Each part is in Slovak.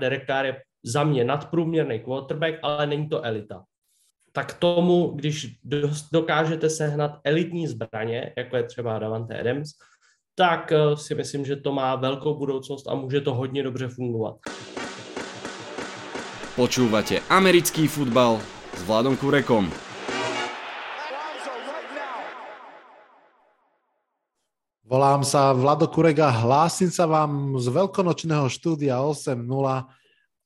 Derek Carr je za mě nadprůměrný quarterback, ale není to elita. Tak tomu, když dokážete sehnat elitní zbraně, jako je třeba Davante Adams, tak eh, si myslím, že to má velkou budoucnost a může to hodně dobře fungovat. Počúvate americký futbal s Vladom Kurekom. Volám sa Vlado Kurega, hlásim sa vám z veľkonočného štúdia 8.0.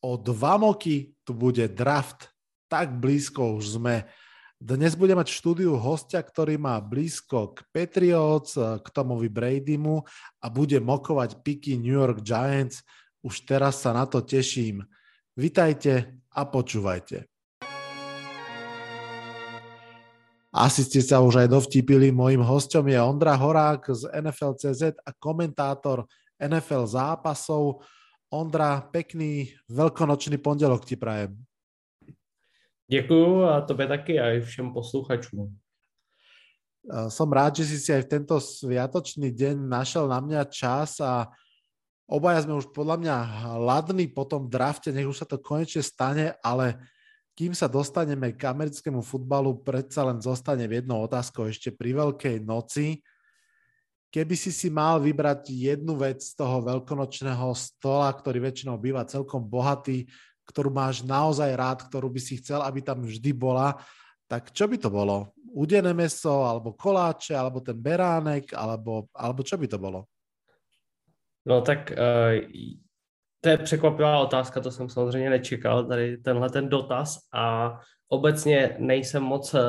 O dva moky tu bude draft, tak blízko už sme. Dnes bude mať v štúdiu hostia, ktorý má blízko k Patriots, k Tomovi Bradymu a bude mokovať piky New York Giants. Už teraz sa na to teším. Vitajte a počúvajte. Asi ste sa už aj dovtipili, mojim hostom je Ondra Horák z NFL.cz a komentátor NFL zápasov. Ondra, pekný veľkonočný pondelok ti prajem. Děkuju a tobě taky a i všem posluchačům. Som rád, že si si aj v tento sviatočný deň našiel na mňa čas a obaja sme už podľa mňa hladní po tom drafte, nech už sa to konečne stane, ale kým sa dostaneme k americkému futbalu, predsa len zostane v jednou otázkou ešte pri Veľkej noci. Keby si si mal vybrať jednu vec z toho veľkonočného stola, ktorý väčšinou býva celkom bohatý, ktorú máš naozaj rád, ktorú by si chcel, aby tam vždy bola, tak čo by to bolo? Udené meso, alebo koláče, alebo ten beránek, alebo, alebo čo by to bolo? No tak uh, to je překvapivá otázka, to jsem samozřejmě nečekal, tady tenhle ten dotaz. A obecně nejsem moc eh,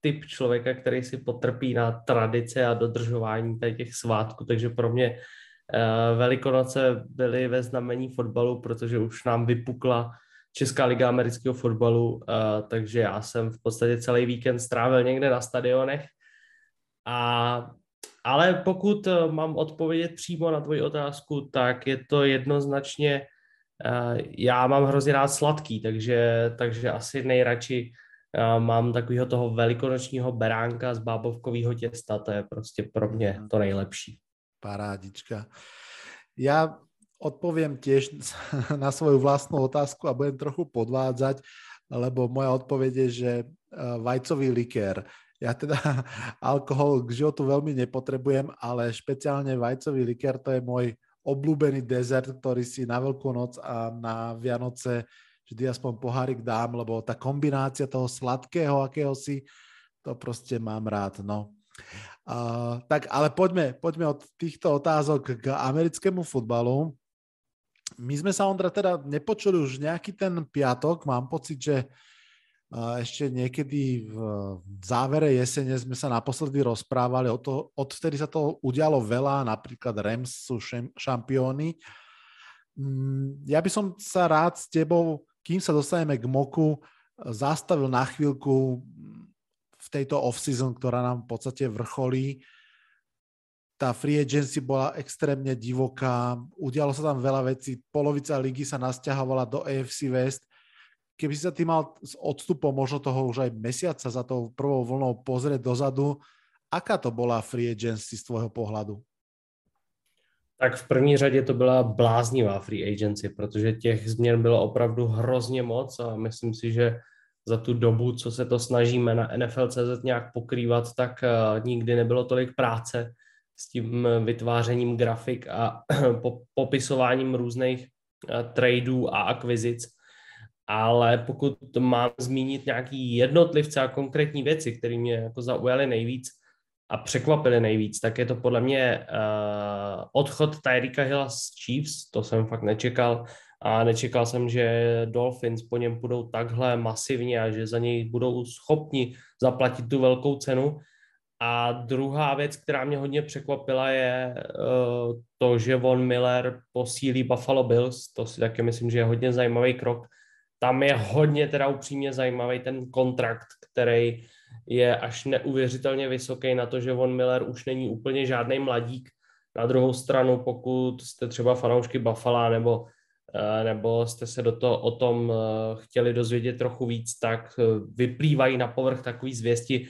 typ člověka, který si potrpí na tradice a dodržování těch svátků, takže pro mě uh, Velikonoce byly ve znamení fotbalu, protože už nám vypukla Česká liga amerického fotbalu, uh, takže já jsem v podstatě celý víkend strávil někde na stadionech. A ale pokud eh, mám odpovědět přímo na tvoji otázku, tak je to jednoznačně, eh, já mám hrozně rád sladký, takže, takže asi nejradši eh, mám takového toho velikonočního beránka z bábovkového těsta, to je prostě pro mě mhm. to nejlepší. Parádička. Já odpoviem tiež na svoju vlastnú otázku a budem trochu podvádzať, lebo moja odpoveď je, že vajcový likér ja teda alkohol k životu veľmi nepotrebujem, ale špeciálne vajcový likér to je môj obľúbený dezert, ktorý si na Veľkú noc a na Vianoce vždy aspoň pohárik dám, lebo tá kombinácia toho sladkého akéhosi, to proste mám rád, no. Uh, tak ale poďme, poďme od týchto otázok k americkému futbalu. My sme sa, Ondra, teda nepočuli už nejaký ten piatok. Mám pocit, že ešte niekedy v závere jesene sme sa naposledy rozprávali, o to, odvtedy sa to udialo veľa, napríklad Rams sú šampióny. Mm, ja by som sa rád s tebou, kým sa dostaneme k Moku, zastavil na chvíľku v tejto off-season, ktorá nám v podstate vrcholí. Tá free agency bola extrémne divoká, udialo sa tam veľa vecí, polovica ligy sa nasťahovala do AFC West keby si sa ty mal s odstupom možno toho už aj mesiaca za tou prvou vlnou pozrieť dozadu, aká to bola free agency z tvojho pohľadu? Tak v první řadě to byla bláznivá free agency, protože těch změn bylo opravdu hrozně moc a myslím si, že za tu dobu, co se to snažíme na NFL.cz nějak pokrývat, tak uh, nikdy nebylo tolik práce s tím vytvářením grafik a popisováním různých uh, tradeů a akvizic ale pokud mám zmínit nějaký jednotlivce a konkrétní věci, které mě jako zaujaly nejvíc a překvapily nejvíc, tak je to podle mě uh, odchod Tyrika Hilla z Chiefs, to jsem fakt nečekal a nečekal jsem, že Dolphins po něm budou takhle masivně a že za něj budou schopni zaplatit tu velkou cenu. A druhá věc, která mě hodně překvapila, je uh, to, že Von Miller posílí Buffalo Bills. To si taky myslím, že je hodně zajímavý krok, tam je hodně teda upřímně zajímavý ten kontrakt, který je až neuvěřitelně vysoký na to, že Von Miller už není úplně žádný mladík. Na druhou stranu, pokud jste třeba fanoušky Buffalo nebo, eh, nebo jste se do toho, o tom eh, chtěli dozvědět trochu víc, tak eh, vyplývají na povrch takový zvěsti,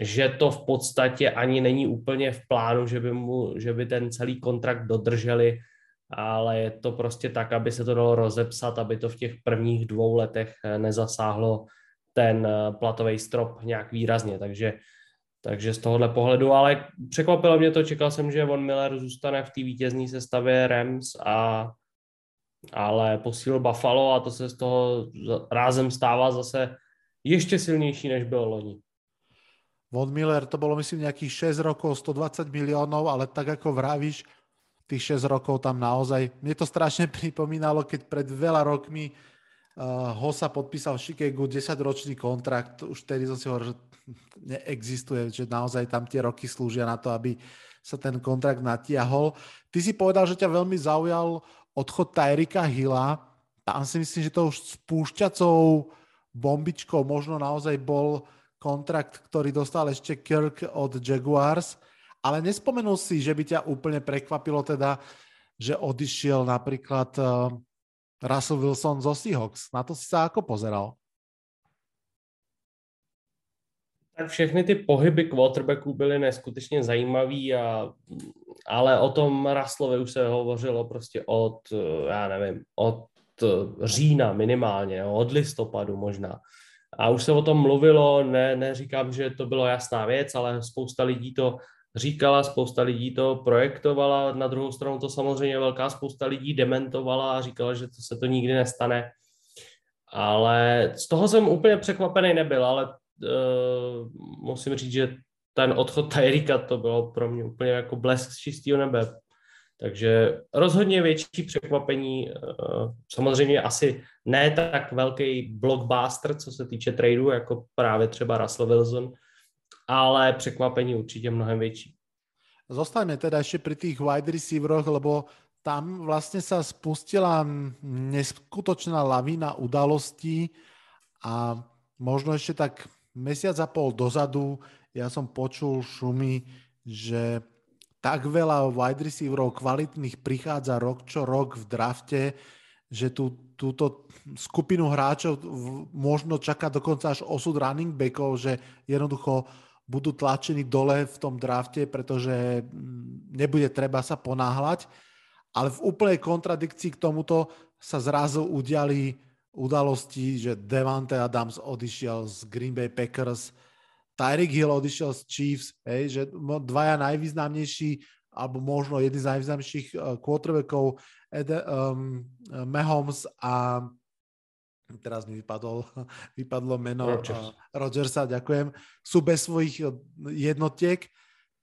že to v podstatě ani není úplně v plánu, že by, mu, že by ten celý kontrakt dodrželi ale je to prostě tak, aby se to dalo rozepsat, aby to v těch prvních dvou letech eh, nezasáhlo ten eh, platový strop nějak výrazně, takže, takže z tohohle pohledu, ale překvapilo mě to, čekal jsem, že Von Miller zůstane v té vítězné sestavě Rams a ale posílil Buffalo a to se z toho rázem stává zase ještě silnější, než byl loni. Von Miller to bolo myslím nejakých 6 rokov, 120 miliónov, ale tak ako vravíš, tých 6 rokov tam naozaj, mne to strašne pripomínalo, keď pred veľa rokmi uh, Hosa podpísal v Chicago 10-ročný kontrakt, už vtedy som si hovoril, že neexistuje, že naozaj tam tie roky slúžia na to, aby sa ten kontrakt natiahol. Ty si povedal, že ťa veľmi zaujal odchod Tyrika Hilla. Tam si myslím, že to už spúšťacou bombičkou možno naozaj bol kontrakt, ktorý dostal ešte Kirk od Jaguars, ale nespomenul si, že by ťa úplne prekvapilo teda, že odišiel napríklad uh, Russell Wilson zo Seahawks. Na to si sa ako pozeral? Tak všechny ty pohyby quarterbacků byly neskutečně zajímavý, a, ale o tom Raslovi už se hovořilo prostě od, já nevím, od října minimálně, od listopadu možná. A už se o tom mluvilo, ne, neříkám, že to bylo jasná věc, ale spousta lidí to říkala, spousta lidí to projektovala, na druhou stranu to samozřejmě velká spousta lidí dementovala a říkala, že to se to nikdy nestane. Ale z toho jsem úplně překvapený nebyl, ale uh, musím říct, že ten odchod Tyrika to bylo pro mě úplně jako blesk z čistého nebe. Takže rozhodně větší překvapení, uh, samozřejmě asi ne tak velký blockbuster, co se týče tradu, jako právě třeba Russell Wilson, ale překvapení určitě mnohem větší. Zostaňme teda ešte pri tých wide receiveroch, lebo tam vlastne sa spustila neskutočná lavína udalostí a možno ešte tak mesiac a pol dozadu ja som počul šumy, že tak veľa wide receiverov kvalitných prichádza rok čo rok v drafte, že tú, túto skupinu hráčov možno čaká dokonca až osud running backov, že jednoducho budú tlačení dole v tom drafte, pretože mm, nebude treba sa ponáhľať. Ale v úplnej kontradikcii k tomuto sa zrazu udiali udalosti, že Devante Adams odišiel z Green Bay Packers, Tyreek Hill odišiel z Chiefs, hej, že dvaja najvýznamnejší alebo možno jedný z najvýznamnejších uh, quarterbackov um, Mahomes a teraz mi vypadol, vypadlo meno Rogers. Rogersa, ďakujem, sú bez svojich jednotiek,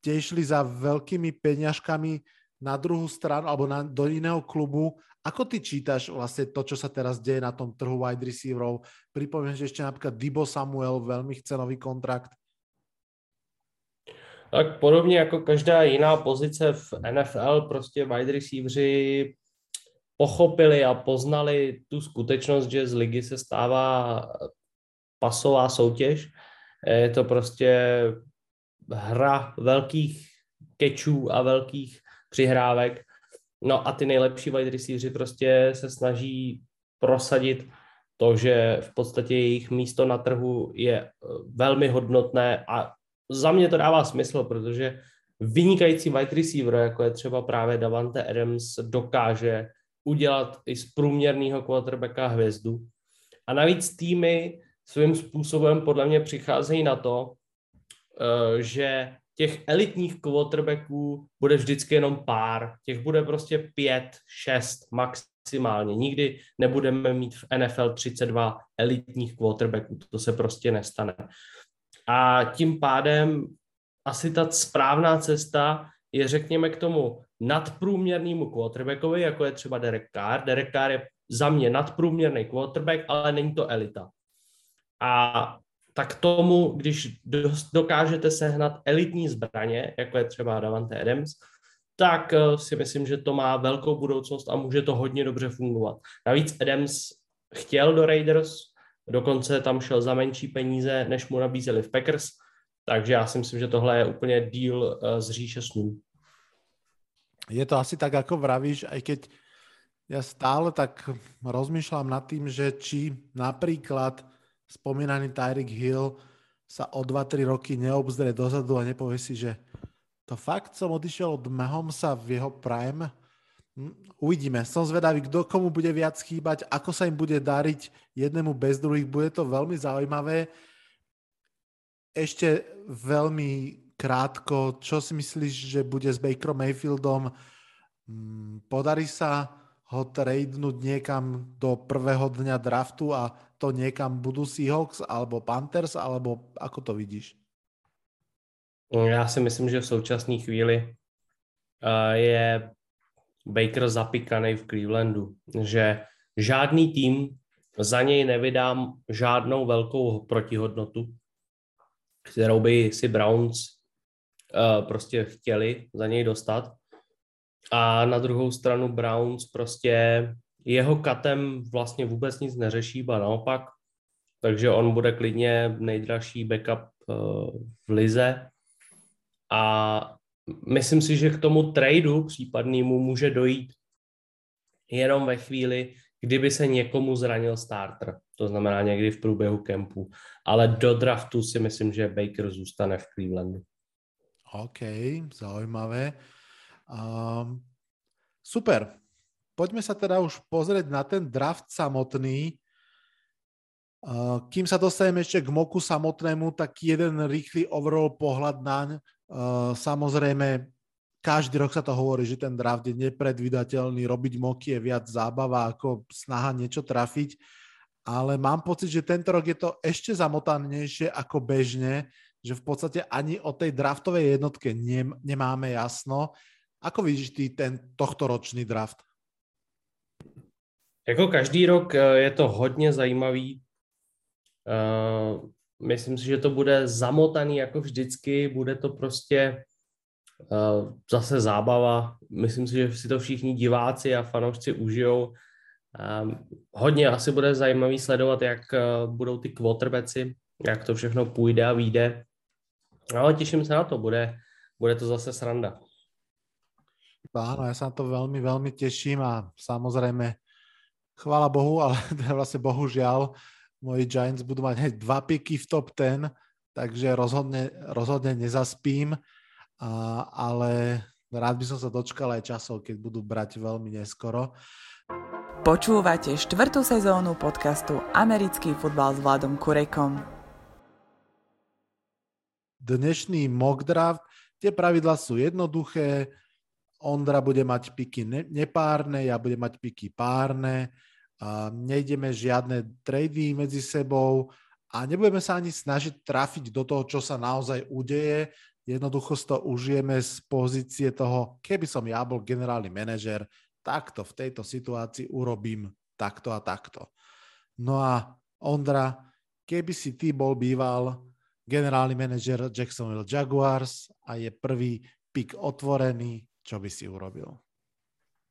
tie išli za veľkými peňažkami na druhú stranu alebo na, do iného klubu. Ako ty čítaš vlastne to, čo sa teraz deje na tom trhu wide receiverov? Pripomínam, že ešte napríklad Dibo Samuel veľmi chce nový kontrakt. Tak podobně jako každá jiná pozice v NFL, prostě wide receiveri pochopili a poznali tu skutečnost, že z ligy se stává pasová soutěž. Je to prostě hra velkých kečů a velkých přihrávek. No a ty nejlepší wide receiveri prostě se snaží prosadit to, že v podstatě jejich místo na trhu je velmi hodnotné a za mě to dává smysl, protože vynikající wide receiver, jako je třeba právě Davante Adams, dokáže udělat i z průměrného quarterbacka hvězdu. A navíc týmy svým způsobem podle mě přicházejí na to, eh, že těch elitních quarterbacků bude vždycky jenom pár. Těch bude prostě pět, šest maximálně. Nikdy nebudeme mít v NFL 32 elitních quarterbacků. To se prostě nestane. A tím pádem asi ta správná cesta je, řekněme, k tomu nadprůměrnému quarterbackovi, jako je třeba Derek Carr. Derek Carr je za mě nadprůměrný quarterback, ale není to elita. A tak tomu, když dokážete sehnat elitní zbraně, jako je třeba Davante Adams, tak eh, si myslím, že to má velkou budoucnost a může to hodně dobře fungovat. Navíc Adams chtěl do Raiders, dokonce tam šel za menší peníze, než mu nabízeli v Packers, takže já si myslím, že tohle je úplně deal eh, z říše snů je to asi tak, ako vravíš, aj keď ja stále tak rozmýšľam nad tým, že či napríklad spomínaný Tyreek Hill sa o 2-3 roky neobzrie dozadu a nepovie si, že to fakt som odišiel od Mahomesa v jeho prime Hm, uvidíme. Som zvedavý, kto komu bude viac chýbať, ako sa im bude dariť jednému bez druhých. Bude to veľmi zaujímavé. Ešte veľmi krátko, čo si myslíš, že bude s Bakerom Mayfieldom? Hm, podarí sa ho tradenúť niekam do prvého dňa draftu a to niekam budú Seahawks alebo Panthers, alebo ako to vidíš? Já si myslím, že v současné chvíli je Baker zapikaný v Clevelandu, že žádný tým za něj nevydám žádnou velkou protihodnotu, kterou by si Browns prostě chtěli za něj dostat. A na druhou stranu Browns prostě jeho katem vlastně vůbec nic neřeší, ba naopak. Takže on bude klidně nejdražší backup uh, v lize. A myslím si, že k tomu tradu případnému může dojít jenom ve chvíli, kdyby se někomu zranil starter, to znamená někdy v průběhu kempu. Ale do draftu si myslím, že Baker zůstane v Clevelandu. OK, zaujímavé. Um, super. Poďme sa teda už pozrieť na ten draft samotný. Uh, kým sa dostaneme ešte k moku samotnému, tak jeden rýchly overall pohľad naň. Uh, samozrejme, každý rok sa to hovorí, že ten draft je nepredvydateľný, robiť moky je viac zábava ako snaha niečo trafiť, ale mám pocit, že tento rok je to ešte zamotanejšie ako bežne, že v podstate ani o tej draftovej jednotke nem, nemáme jasno. Ako vidíš ty ten tohtoročný draft? Jako každý rok eh, je to hodně zajímavý. Uh, myslím si, že to bude zamotaný jako vždycky, bude to prostě uh, zase zábava. Myslím si, že si to všichni diváci a fanoušci užijou. Um, hodně asi bude zajímavý sledovat, jak uh, budou ty quarterbacki, jak to všechno půjde a vyjde. Ale těším se na to, bude, bude to zase sranda. Áno, ja sa na to veľmi, veľmi teším a samozrejme, chvála Bohu, ale teda vlastne bohužiaľ, moji Giants budú mať hneď dva piky v top 10, takže rozhodne, rozhodne nezaspím, a, ale rád by som sa dočkal aj časov, keď budú brať veľmi neskoro. Počúvate štvrtú sezónu podcastu Americký futbal s Vladom Kurekom. Dnešný mock draft, tie pravidla sú jednoduché, Ondra bude mať piky nepárne, ja budem mať piky párne, nejdeme žiadne trady medzi sebou a nebudeme sa ani snažiť trafiť do toho, čo sa naozaj udeje. Jednoducho to užijeme z pozície toho, keby som ja bol generálny manažer, takto v tejto situácii urobím takto a takto. No a Ondra, keby si ty bol býval generálny manažer Jacksonville Jaguars a je prvý pik otvorený, čo by si urobil?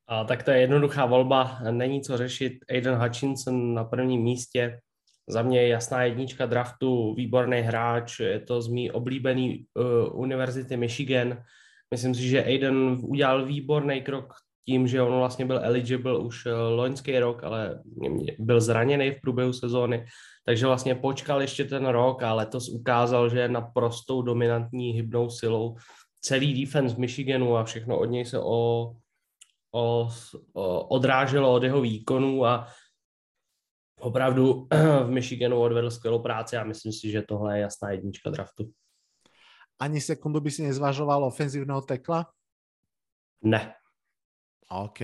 A, tak to je jednoduchá volba, není co řešit. Aiden Hutchinson na prvním místě. Za mě je jasná jednička draftu, výborný hráč, je to z mý oblíbený uh, univerzity Michigan. Myslím si, že Aiden udělal výborný krok tím, že on vlastně byl eligible už uh, loňský rok, ale byl zraněný v průběhu sezóny, takže vlastně počkal ještě ten rok a letos ukázal, že je naprostou dominantní hybnou silou celý defense Michiganu a všechno od něj se o, o, o, odráželo od jeho výkonů a opravdu v Michiganu odvedl skvělou práci a myslím si, že tohle je jasná jednička draftu. Ani sekundu by si nezvažoval ofenzívneho tekla? Ne. OK.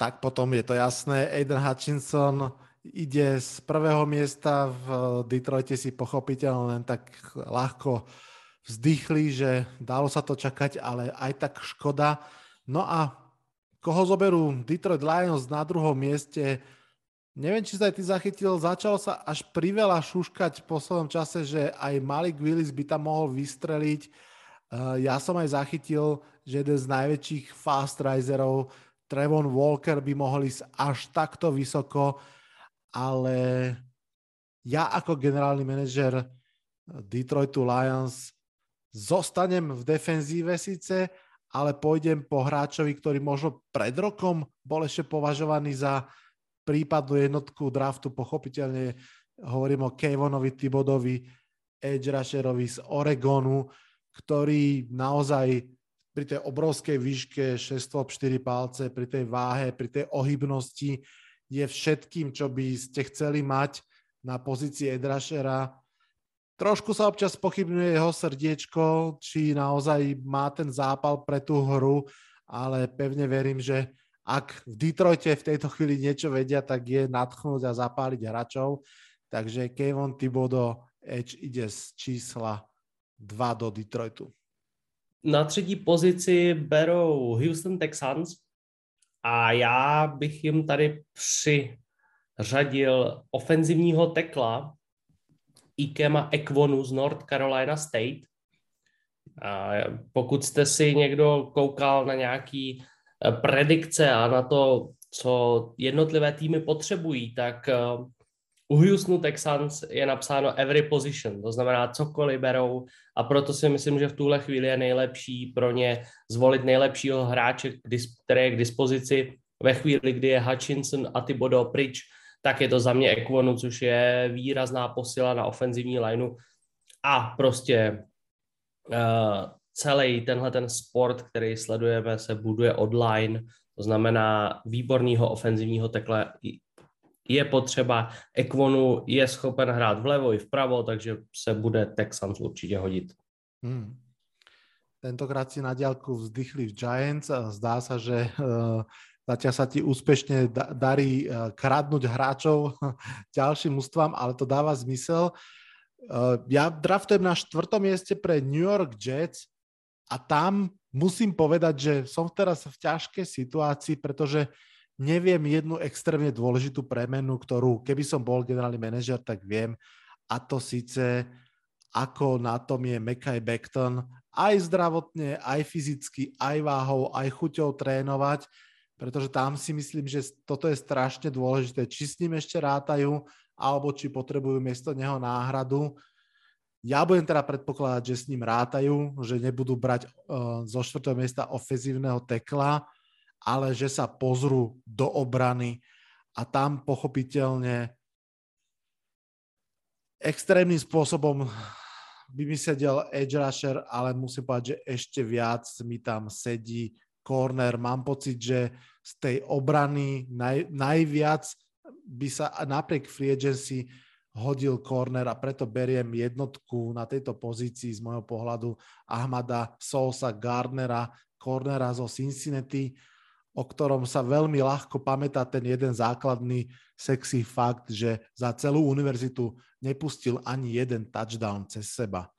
Tak potom je to jasné. Aiden Hutchinson ide z prvého miesta v Detroite si pochopiteľne len tak ľahko vzdychli, že dalo sa to čakať, ale aj tak škoda. No a koho zoberú Detroit Lions na druhom mieste, neviem, či sa aj ty zachytil, začal sa až priveľa šuškať v poslednom čase, že aj Malik Willis by tam mohol vystreliť. Eh, ja som aj zachytil, že jeden z najväčších fast riserov, Trevon Walker by mohol ísť až takto vysoko, ale ja ako generálny manažer Detroitu Lions zostanem v defenzíve síce, ale pôjdem po hráčovi, ktorý možno pred rokom bol ešte považovaný za prípadnú jednotku draftu. Pochopiteľne hovorím o Kevonovi Tibodovi, edge rusherovi z Oregonu, ktorý naozaj pri tej obrovskej výške 6 4 palce, pri tej váhe, pri tej ohybnosti je všetkým, čo by ste chceli mať na pozícii Edrašera. Trošku sa občas pochybňuje jeho srdiečko, či naozaj má ten zápal pre tú hru, ale pevne verím, že ak v Detroite v tejto chvíli niečo vedia, tak je natchnúť a zapáliť hráčov. Takže Kevon Thibodeau Edge ide z čísla 2 do Detroitu. Na třetí pozici berou Houston Texans a já bych jim tady přiřadil ofenzivního tekla Ikema Ekvonu z North Carolina State. A pokud jste si někdo koukal na nějaký eh, predikce a na to, co jednotlivé týmy potřebují, tak eh, u Houstonu Texans je napsáno every position, to znamená cokoliv berou. A proto si myslím, že v tuhle chvíli je nejlepší pro ně zvolit nejlepšího hráče, který je k dispozici. Ve chvíli, kdy je Hutchinson a Thibodeau pryč, tak je to za mě Equonu, což je výrazná posila na ofenzivní lineu. A prostě uh, celý tenhle ten sport, který sledujeme, se buduje online, to znamená výborného ofenzivního tekle je potřeba. Ekvonu je schopen hrát vlevo i vpravo, takže se bude Texans určitě hodit. Hmm. Tentokrát si na diálku vzdychli v Giants a zdá sa, že uh, zatiaľ sa ti úspešne da- darí uh, kradnúť hráčov ďalším ústvám, ale to dáva zmysel. Uh, ja draftujem na štvrtom mieste pre New York Jets a tam musím povedať, že som teraz v ťažkej situácii, pretože neviem jednu extrémne dôležitú premenu, ktorú keby som bol generálny manažer, tak viem. A to síce, ako na tom je Mekaj Beckton, aj zdravotne, aj fyzicky, aj váhou, aj chuťou trénovať, pretože tam si myslím, že toto je strašne dôležité, či s ním ešte rátajú, alebo či potrebujú miesto neho náhradu. Ja budem teda predpokladať, že s ním rátajú, že nebudú brať uh, zo štvrtého miesta ofenzívneho tekla, ale že sa pozrú do obrany a tam pochopiteľne extrémnym spôsobom by mi sedel edge rusher, ale musím povedať, že ešte viac mi tam sedí corner. Mám pocit, že z tej obrany naj, najviac by sa napriek free agency hodil corner a preto beriem jednotku na tejto pozícii z môjho pohľadu Ahmada Sousa Gardnera, cornera zo Cincinnati o ktorom sa veľmi ľahko pamätá ten jeden základný sexy fakt, že za celú univerzitu nepustil ani jeden touchdown cez seba.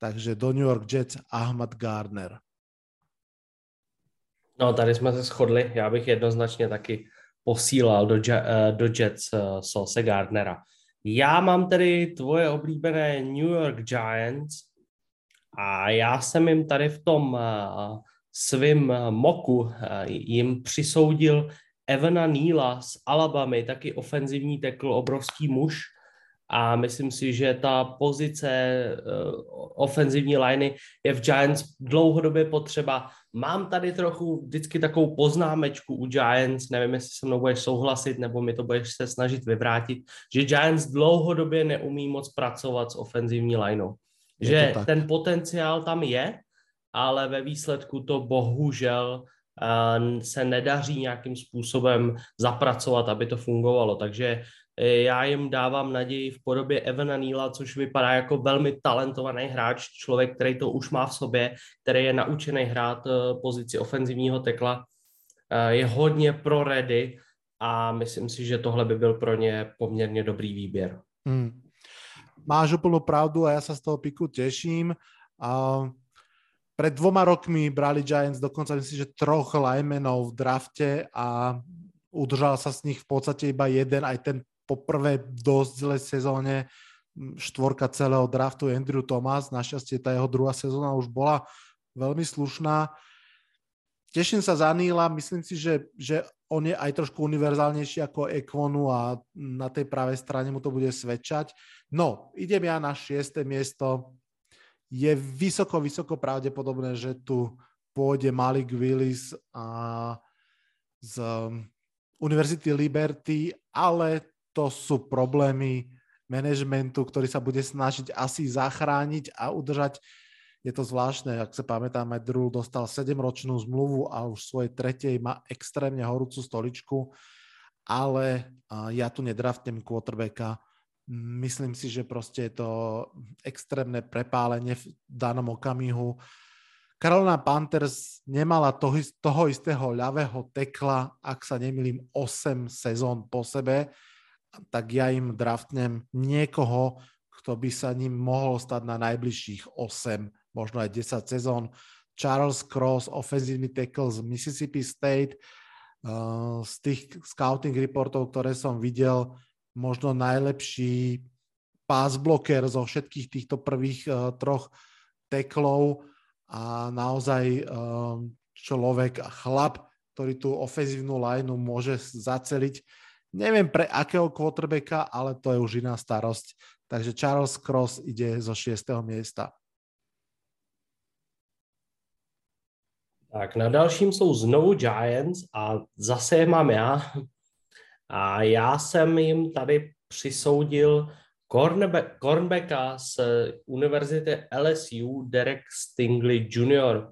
Takže do New York Jets Ahmad Gardner. No, tady jsme se shodli. Já bych jednoznačně taky posílal do, uh, do Jets uh, Sose Gardnera. Já mám tedy tvoje oblíbené New York Giants a já jsem jim tady v tom uh, svým eh, moku eh, jim přisoudil Evana Neela z Alabamy, taky ofenzivní tekl, obrovský muž a myslím si, že ta pozice uh, ofenzivní liney je v Giants dlouhodobě potřeba. Mám tady trochu vždycky takovou poznámečku u Giants, nevím, jestli se mnou budeš souhlasit, nebo mi to budeš se snažit vyvrátit, že Giants dlouhodobě neumí moc pracovat s ofenzivní lineou. Že ten potenciál tam je, ale ve výsledku to bohužel eh, se nedaří nějakým způsobem zapracovat, aby to fungovalo. Takže eh, já jim dávám naději v podobě Evana Neela, což vypadá jako velmi talentovaný hráč, člověk, který to už má v sobě, který je naučený hrát eh, pozici ofenzivního tekla, je hodně pro ready a myslím si, že tohle by byl pro ně poměrně dobrý výběr. Hmm. Máš úplnú pravdu a ja sa z toho piku teším. Uh, pred dvoma rokmi brali Giants dokonca myslím, že troch linemenov v drafte a udržal sa z nich v podstate iba jeden, aj ten poprvé dosť zlej sezóne štvorka celého draftu Andrew Thomas. Našťastie tá jeho druhá sezóna už bola veľmi slušná. Teším sa za Níla, myslím si, že, že on je aj trošku univerzálnejší ako Ekvonu a na tej pravej strane mu to bude svedčať. No, idem ja na šiesté miesto je vysoko, vysoko pravdepodobné, že tu pôjde Malik Willis a z um, Univerzity Liberty, ale to sú problémy manažmentu, ktorý sa bude snažiť asi zachrániť a udržať je to zvláštne, ak sa pamätám, Rule dostal 7-ročnú zmluvu a už v svojej tretej má extrémne horúcu stoličku, ale ja tu nedraftnem quarterbacka. Myslím si, že proste je to extrémne prepálenie v danom okamihu. Carolina Panthers nemala toho, toho istého ľavého tekla, ak sa nemýlim, 8 sezón po sebe, tak ja im draftnem niekoho, kto by sa ním mohol stať na najbližších 8 možno aj 10 sezón. Charles Cross, ofenzívny tackle z Mississippi State, uh, z tých scouting reportov, ktoré som videl, možno najlepší pass blocker zo všetkých týchto prvých uh, troch teklov a naozaj uh, človek, chlap, ktorý tú ofenzívnu lineu môže zaceliť. Neviem pre akého quarterbacka, ale to je už iná starosť. Takže Charles Cross ide zo 6. miesta. Tak na dalším jsou znovu Giants a zase je mám já. A já jsem jim tady přisoudil cornerbacka z univerzity LSU Derek Stingley Jr.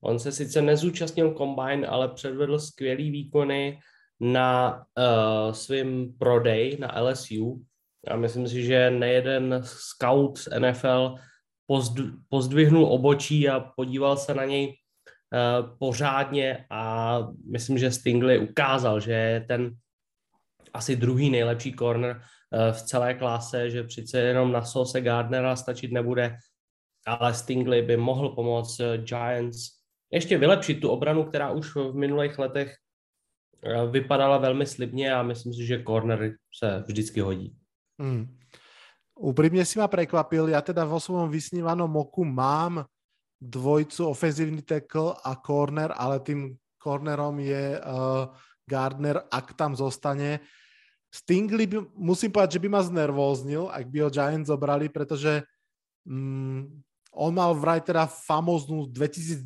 On se sice nezúčastnil combine, ale předvedl skvělý výkony na uh, svým prodej na LSU. A myslím si, že nejeden scout z NFL pozdvihnul obočí a podíval se na něj Eh, pořádně a myslím, že Stingley ukázal, že je ten asi druhý nejlepší corner eh, v celé klase, že přece jenom na Sose Gardnera stačit nebude, ale Stingley by mohl pomoct eh, Giants ještě vylepšit tu obranu, která už v minulých letech vypadala velmi slibně a myslím si, že corner se vždycky hodí. Hmm. Úprimne si ma prekvapil, ja teda vo svojom vysnívanom oku mám dvojcu, ofenzívny tackle a corner, ale tým cornerom je uh, Gardner, ak tam zostane. Stingley, by, musím povedať, že by ma znervóznil, ak by ho Giants zobrali, pretože um, on mal vraj teda famoznú 2019,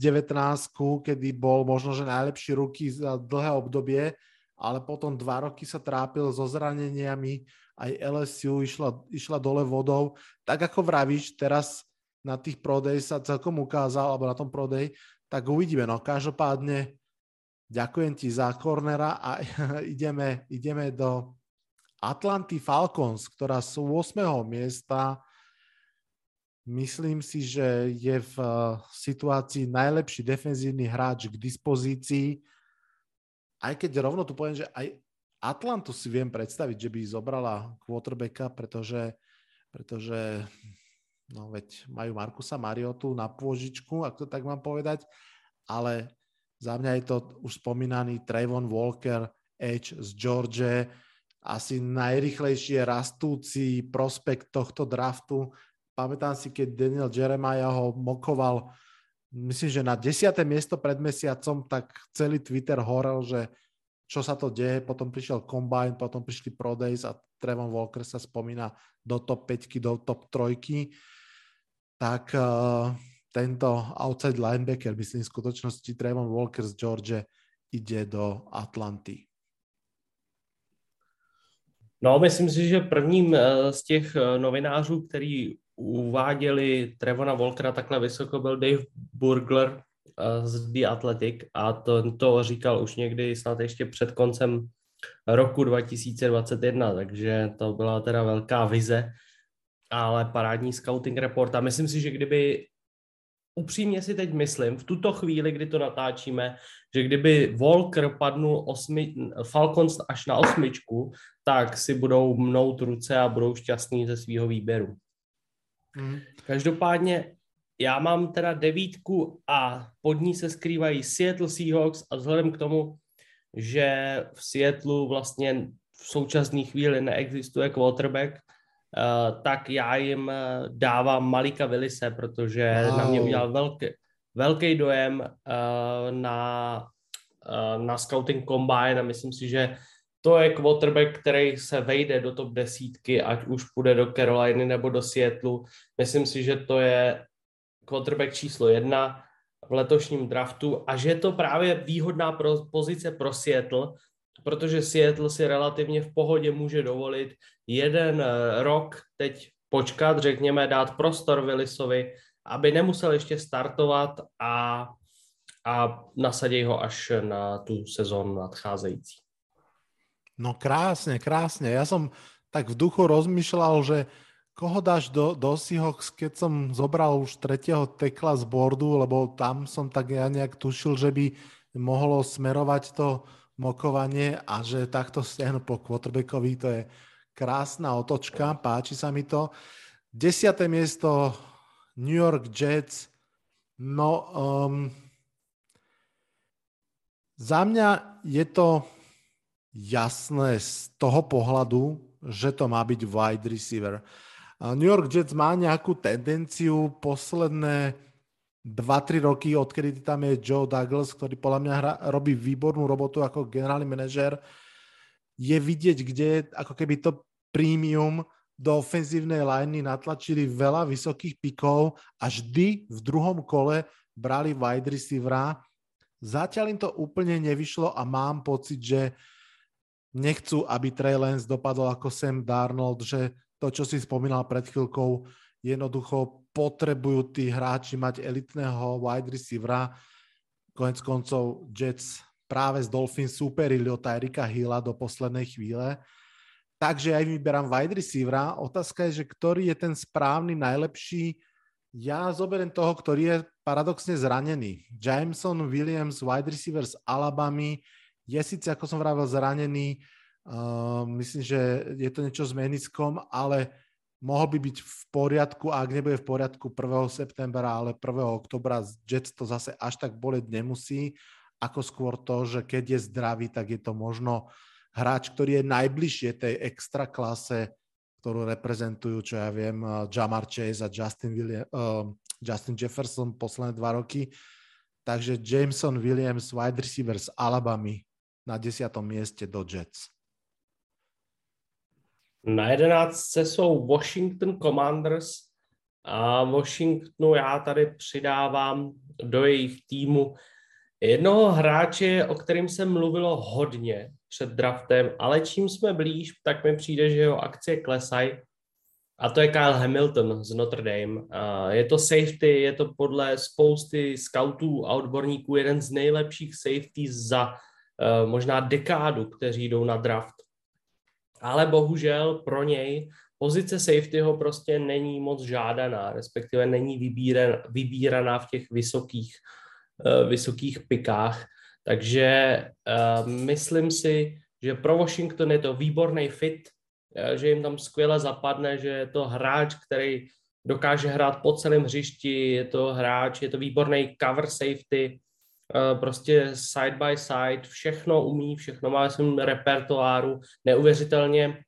kedy bol možno, že najlepší ruky za dlhé obdobie, ale potom dva roky sa trápil so zraneniami, aj LSU išla, išla dole vodou. Tak ako vravíš, teraz na tých prodej sa celkom ukázal, alebo na tom prodej, tak uvidíme. No každopádne ďakujem ti za kornera a ideme, ideme do Atlanty Falcons, ktorá sú 8. miesta. Myslím si, že je v eh, situácii najlepší defenzívny hráč k dispozícii. Aj keď rovno tu poviem, že aj Atlantu si viem predstaviť, že by zobrala quarterbacka, pretože, pretože No veď majú Markusa Mariotu na pôžičku, ak to tak mám povedať, ale za mňa je to už spomínaný Trayvon Walker, Edge z George, asi najrychlejšie rastúci prospekt tohto draftu. Pamätám si, keď Daniel Jeremiah ho mokoval, myslím, že na 10. miesto pred mesiacom, tak celý Twitter horel, že čo sa to deje, potom prišiel Combine, potom prišli Pro Days a Trevon Walker sa spomína do top 5, do top 3 tak uh, tento outside linebacker, myslím v skutočnosti Trayvon Walker z George, ide do Atlanty. No, myslím si, že prvním eh, z těch eh, novinářů, který uváděli Trevona Walkera takhle vysoko, byl Dave Burgler z The Athletic. A to, to říkal už někdy snad ještě před koncem roku 2021, takže to byla teda velká vize. Ale parádní scouting report. A myslím si, že kdyby upřímně si teď myslím, v tuto chvíli, kdy to natáčíme, že kdyby Volker padnul osmi, Falcons až na osmičku, tak si budou mnout ruce a budou šťastní ze svého výběru. Hmm. Každopádně já mám teda devítku a pod ní se skrývají Seattle Seahawks a vzhledem k tomu, že v Seattleu vlastně v současné chvíli neexistuje quarterback, tak já jim eh, dávám Malika Willise, protože wow. na mě udělal velký, velký dojem uh, na, na Scouting Combine a myslím si, že to je quarterback, který se vejde do top desítky, ať už půjde do Caroliny nebo do Seattle. Myslím si, že to je quarterback číslo jedna v letošním draftu a že je to právě výhodná pro, pozice pro Seattle, protože Seattle si relativně v pohodě může dovolit jeden eh, rok teď počkat, řekněme, dát prostor Willisovi aby nemusel ještě startovat a, a nasadí ho až na tu sezónu nadcházející. No krásne, krásne. Ja som tak v duchu rozmýšľal, že koho dáš do, do Seahawks, keď som zobral už tretieho tekla z bordu, lebo tam som tak ja nejak tušil, že by mohlo smerovať to mokovanie a že takto stiahnu po quarterbackovi, to je krásna otočka, páči sa mi to. Desiate miesto New York Jets, no um, za mňa je to jasné z toho pohľadu, že to má byť wide receiver. New York Jets má nejakú tendenciu posledné 2-3 roky, odkedy tam je Joe Douglas, ktorý podľa mňa hra, robí výbornú robotu ako generálny manažer, je vidieť, kde ako keby to premium do ofenzívnej liney natlačili veľa vysokých pikov a vždy v druhom kole brali wide receivera. Zatiaľ im to úplne nevyšlo a mám pocit, že nechcú, aby Trey Lance dopadol ako Sam Darnold, že to, čo si spomínal pred chvíľkou, jednoducho potrebujú tí hráči mať elitného wide receivera. Konec koncov Jets práve z Dolphins superili od Tyrika Hilla do poslednej chvíle. Takže aj vyberám wide receivera. Otázka je, že ktorý je ten správny, najlepší. Ja zoberiem toho, ktorý je paradoxne zranený. Jameson Williams, wide receiver z Alabamy, je síce, ako som vravel, zranený. Uh, myslím, že je to niečo s meniskom, ale mohol by byť v poriadku, a ak nebude v poriadku 1. septembra, ale 1. oktobra Jets to zase až tak boleť nemusí, ako skôr to, že keď je zdravý, tak je to možno hráč, ktorý je najbližšie tej extra klase, ktorú reprezentujú, čo ja viem, Jamar Chase a Justin, William, uh, Justin Jefferson posledné dva roky. Takže Jameson Williams, wide receiver z Alabamy na desiatom mieste do Jets. Na jedenáctce jsou Washington Commanders a Washingtonu já tady přidávám do jejich týmu jednoho hráče, o kterým se mluvilo hodně před draftem, ale čím jsme blíž, tak mi přijde, že jeho akcie klesají a to je Kyle Hamilton z Notre Dame. Je to safety, je to podle spousty scoutů a odborníků jeden z nejlepších safety za eh, možná dekádu, kteří jdou na draft ale bohužel pro něj pozice safetyho prostě není moc žádaná, respektive není vybíren, vybíraná v těch vysokých, uh, vysokých pikách. Takže uh, myslím si, že pro Washington je to výborný fit, uh, že jim tam skvěle zapadne, že je to hráč, který dokáže hrát po celém hřišti, je to hráč, je to výborný cover safety, Eh, prostě side by side, všechno umí, všechno má v svém repertoáru, neuvěřitelně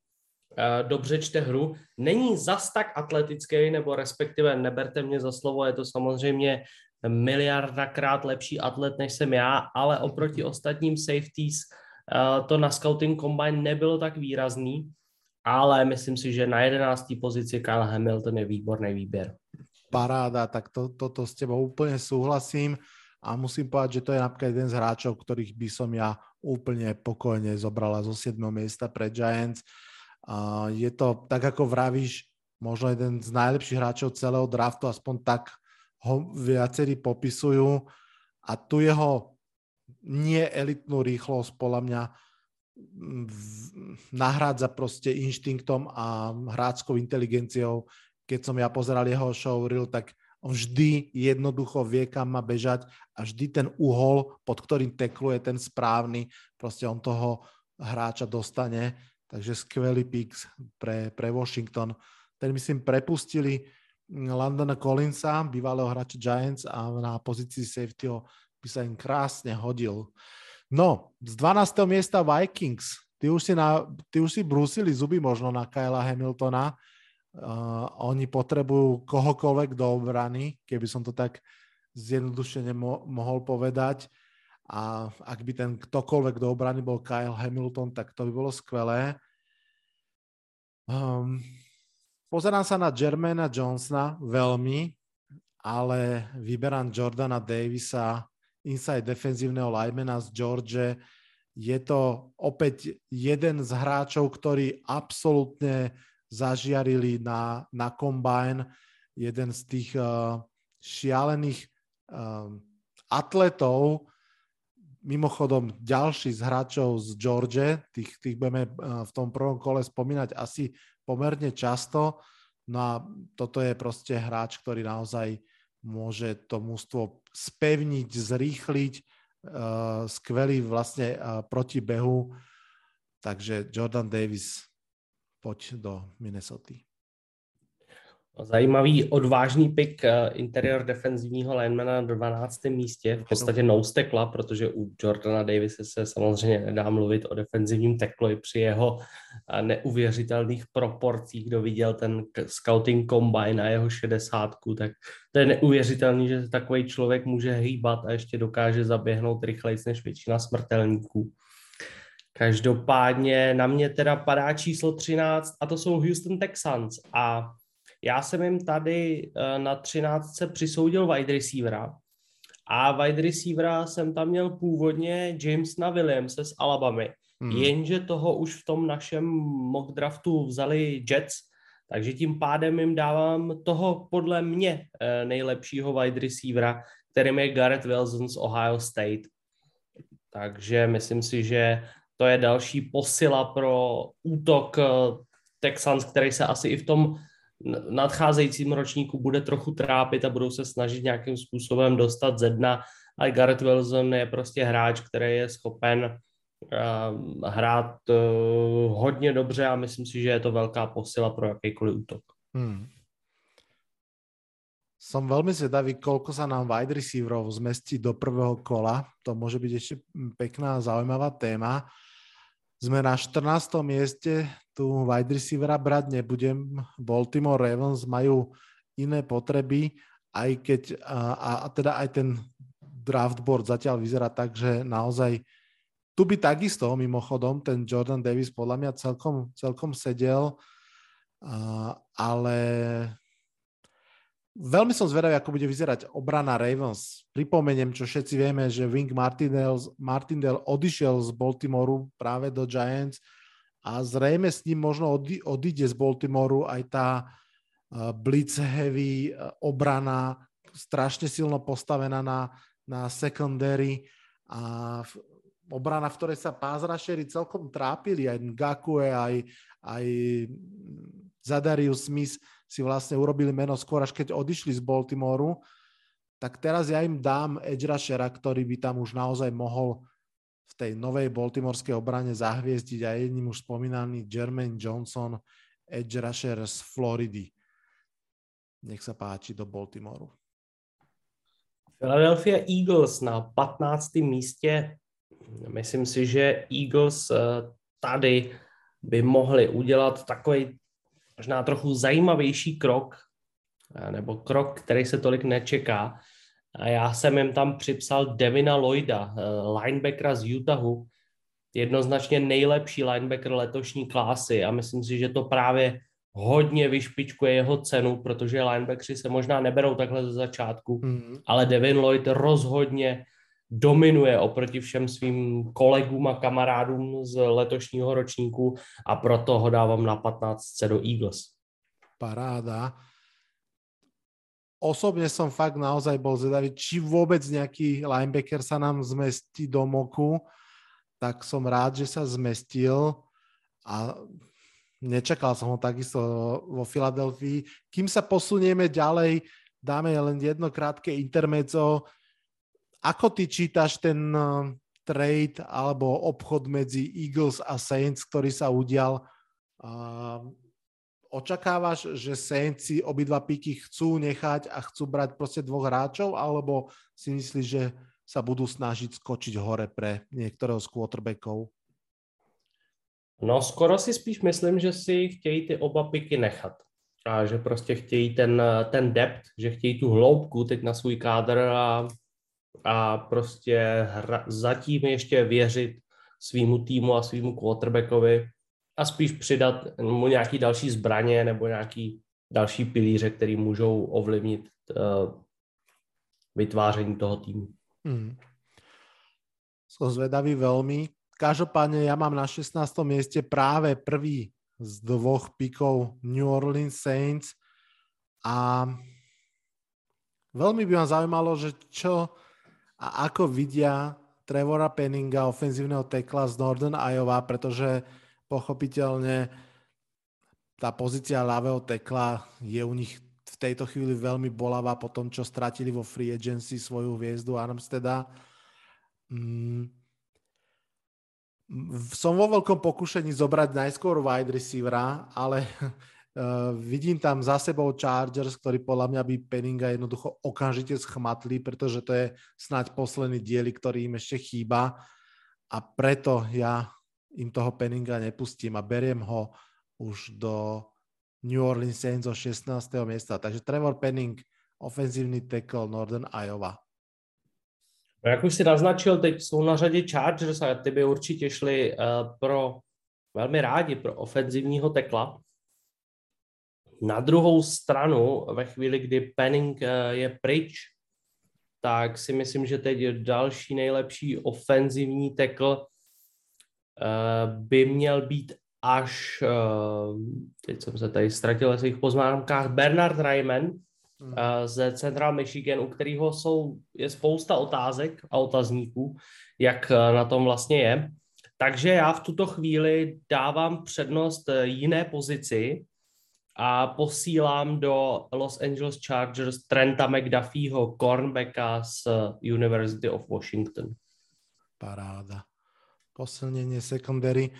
eh, dobře čte hru. Není zas tak atletický, nebo respektive neberte mě za slovo, je to samozřejmě miliardakrát lepší atlet, než jsem já, ale oproti ostatním safeties eh, to na Scouting Combine nebylo tak výrazný, ale myslím si, že na 11. pozici Kyle Hamilton je výborný výběr. Paráda, tak to, toto s tebou úplne súhlasím a musím povedať, že to je napríklad jeden z hráčov, ktorých by som ja úplne pokojne zobrala zo 7. miesta pre Giants. Je to, tak ako vravíš, možno jeden z najlepších hráčov celého draftu, aspoň tak ho viacerí popisujú. A tu jeho nie elitnú rýchlosť podľa mňa nahrádza proste inštinktom a hráčskou inteligenciou. Keď som ja pozeral jeho show tak vždy jednoducho vie, kam má bežať a vždy ten uhol, pod ktorým tekluje ten správny, proste on toho hráča dostane. Takže skvelý pick pre, pre Washington. Ten myslím prepustili Landona Collinsa, bývalého hráča Giants a na pozícii safety by sa im krásne hodil. No, z 12. miesta Vikings. Ty už si, na, ty už si brúsili zuby možno na Kyla Hamiltona. Uh, oni potrebujú kohokoľvek do obrany, keby som to tak zjednodušene mo- mohol povedať. A ak by ten ktokoľvek do obrany bol Kyle Hamilton, tak to by bolo skvelé. Um, pozerám sa na Jermana Johnsona veľmi, ale vyberám Jordana Davisa, inside defenzívneho linemana z George. Je to opäť jeden z hráčov, ktorý absolútne zažiarili na, na Combine. Jeden z tých uh, šialených um, atletov, mimochodom ďalší z hráčov z George, tých, tých budeme v tom prvom kole spomínať asi pomerne často. No a toto je proste hráč, ktorý naozaj môže to mústvo spevniť, zrýchliť, skvelý vlastne proti behu. Takže Jordan Davis, poď do Minnesota. Zajímavý odvážný pik eh, interior defenzivního linemana na 12. místě, v podstatě no stekla, protože u Jordana Davise se samozřejmě nedá mluvit o defenzivním tekloji při jeho eh, neuvěřitelných proporcích. Kdo viděl ten scouting combine na jeho 60, tak to je neuvěřitelný, že takový člověk může hýbat a ještě dokáže zaběhnout rychleji než většina smrtelníků. Každopádně na mě teda padá číslo 13 a to jsou Houston Texans a já jsem jim tady eh, na 13. přisoudil wide receivera a wide receivera jsem tam měl původně Jamesna Williamse z Alabamy, hmm. jenže toho už v tom našem mock draftu vzali Jets, takže tím pádem jim dávám toho podle mě eh, nejlepšího wide receivera, kterým je Garrett Wilson z Ohio State. Takže myslím si, že to je další posila pro útok eh, Texans, který se asi i v tom nadcházejícím ročníku bude trochu trápit a budou se snažit nějakým způsobem dostat ze dna. A Garrett Wilson je prostě hráč, který je schopen uh, hrát uh, hodně dobře a myslím si, že je to velká posila pro jakýkoliv útok. Hmm. Som veľmi zvedavý, koľko sa nám wide receiverov zmestí do prvého kola. To môže byť ešte pekná, zaujímavá téma. Sme na 14. mieste, tu wide receivera brať nebudem. Baltimore Ravens majú iné potreby, aj keď, a, a teda aj ten draft board zatiaľ vyzerá tak, že naozaj tu by takisto, mimochodom, ten Jordan Davis podľa mňa celkom, celkom sedel, ale Veľmi som zvedavý, ako bude vyzerať obrana Ravens. Pripomeniem, čo všetci vieme, že Wing Martindale, Martindale odišiel z Baltimoru práve do Giants a zrejme s ním možno odíde z Baltimoru aj tá blitz heavy obrana, strašne silno postavená na, na secondary a obrana, v ktorej sa pázrašeri celkom trápili, aj Ngakue, aj, aj Zadarius Smith si vlastne urobili meno skôr, až keď odišli z Baltimoru, tak teraz ja im dám edge rushera, ktorý by tam už naozaj mohol v tej novej baltimorskej obrane zahviezdiť a jedným už spomínaný Jermaine Johnson, edge rusher z Floridy. Nech sa páči do Baltimoru. Philadelphia Eagles na 15. místě. Myslím si, že Eagles eh, tady by mohli udělat takový možná trochu zajímavější krok, eh, nebo krok, který se tolik nečeká. A já jsem jim tam připsal Devina Lloyda, eh, linebackera z Utahu, jednoznačně nejlepší linebacker letošní klásy a myslím si, že to právě hodně vyšpičkuje jeho cenu, protože linebackeri se možná neberou takhle ze začátku, mm-hmm. ale Devin Lloyd rozhodně dominuje oproti všem svým kolegům a kamarádům z letošního ročníku a proto ho dávám na 15 do Eagles. Paráda. Osobne som fakt naozaj bol zvedavý, či vôbec nejaký linebacker sa nám zmestí do moku, tak som rád, že sa zmestil a nečakal som ho takisto vo Filadelfii. Kým sa posunieme ďalej, dáme len jedno krátke intermeco ako ty čítaš ten uh, trade alebo obchod medzi Eagles a Saints, ktorý sa udial? Uh, očakávaš, že Saints si obidva píky chcú nechať a chcú brať proste dvoch hráčov, alebo si myslíš, že sa budú snažiť skočiť hore pre niektorého z quarterbackov? No skoro si spíš myslím, že si chtějí ty oba piky nechat. A že prostě chtějí ten, ten depth, že chtějí tu hloubku teď na svůj kádr a a prostě hra, zatím ještě věřit svýmu týmu a svýmu quarterbackovi a spíš přidat mu nějaký další zbraně nebo nějaký další pilíře, který můžou ovlivnit uh, vytváření toho týmu. Hmm. Som zvedavý veľmi. Každopádne ja mám na 16. mieste práve prvý z dvoch pikov New Orleans Saints a veľmi by ma zaujímalo, že čo a ako vidia Trevora Penninga, ofenzívneho tekla z Northern Iowa, pretože pochopiteľne tá pozícia ľavého tekla je u nich v tejto chvíli veľmi bolavá po tom, čo stratili vo free agency svoju hviezdu Armsteda. Mm. Som vo veľkom pokušení zobrať najskôr wide receivera, ale Uh, vidím tam za sebou Chargers, ktorí podľa mňa by Penninga jednoducho okamžite schmatli, pretože to je snáď posledný diely, ktorý im ešte chýba a preto ja im toho Penninga nepustím a beriem ho už do New Orleans Saints zo 16. miesta. Takže Trevor Penning, ofenzívny tackle Northern Iowa. No, jak už si naznačil, teď jsou na řadě Chargers a ty by určitě šli uh, pro velmi rádi pro ofenzivního tekla. Na druhou stranu, ve chvíli, kdy Penning uh, je pryč, tak si myslím, že teď další nejlepší ofenzivní tekl uh, by měl být až, uh, teď jsem se tady ztratil ve svých poznámkách, Bernard Ryman uh, ze Central Michigan, u kterého jsou, je spousta otázek a otazníků, jak na tom vlastně je. Takže já v tuto chvíli dávám přednost jiné pozici a posílám do Los Angeles Chargers Trenta McDuffieho, cornbacka z University of Washington. Paráda. Posilnenie secondary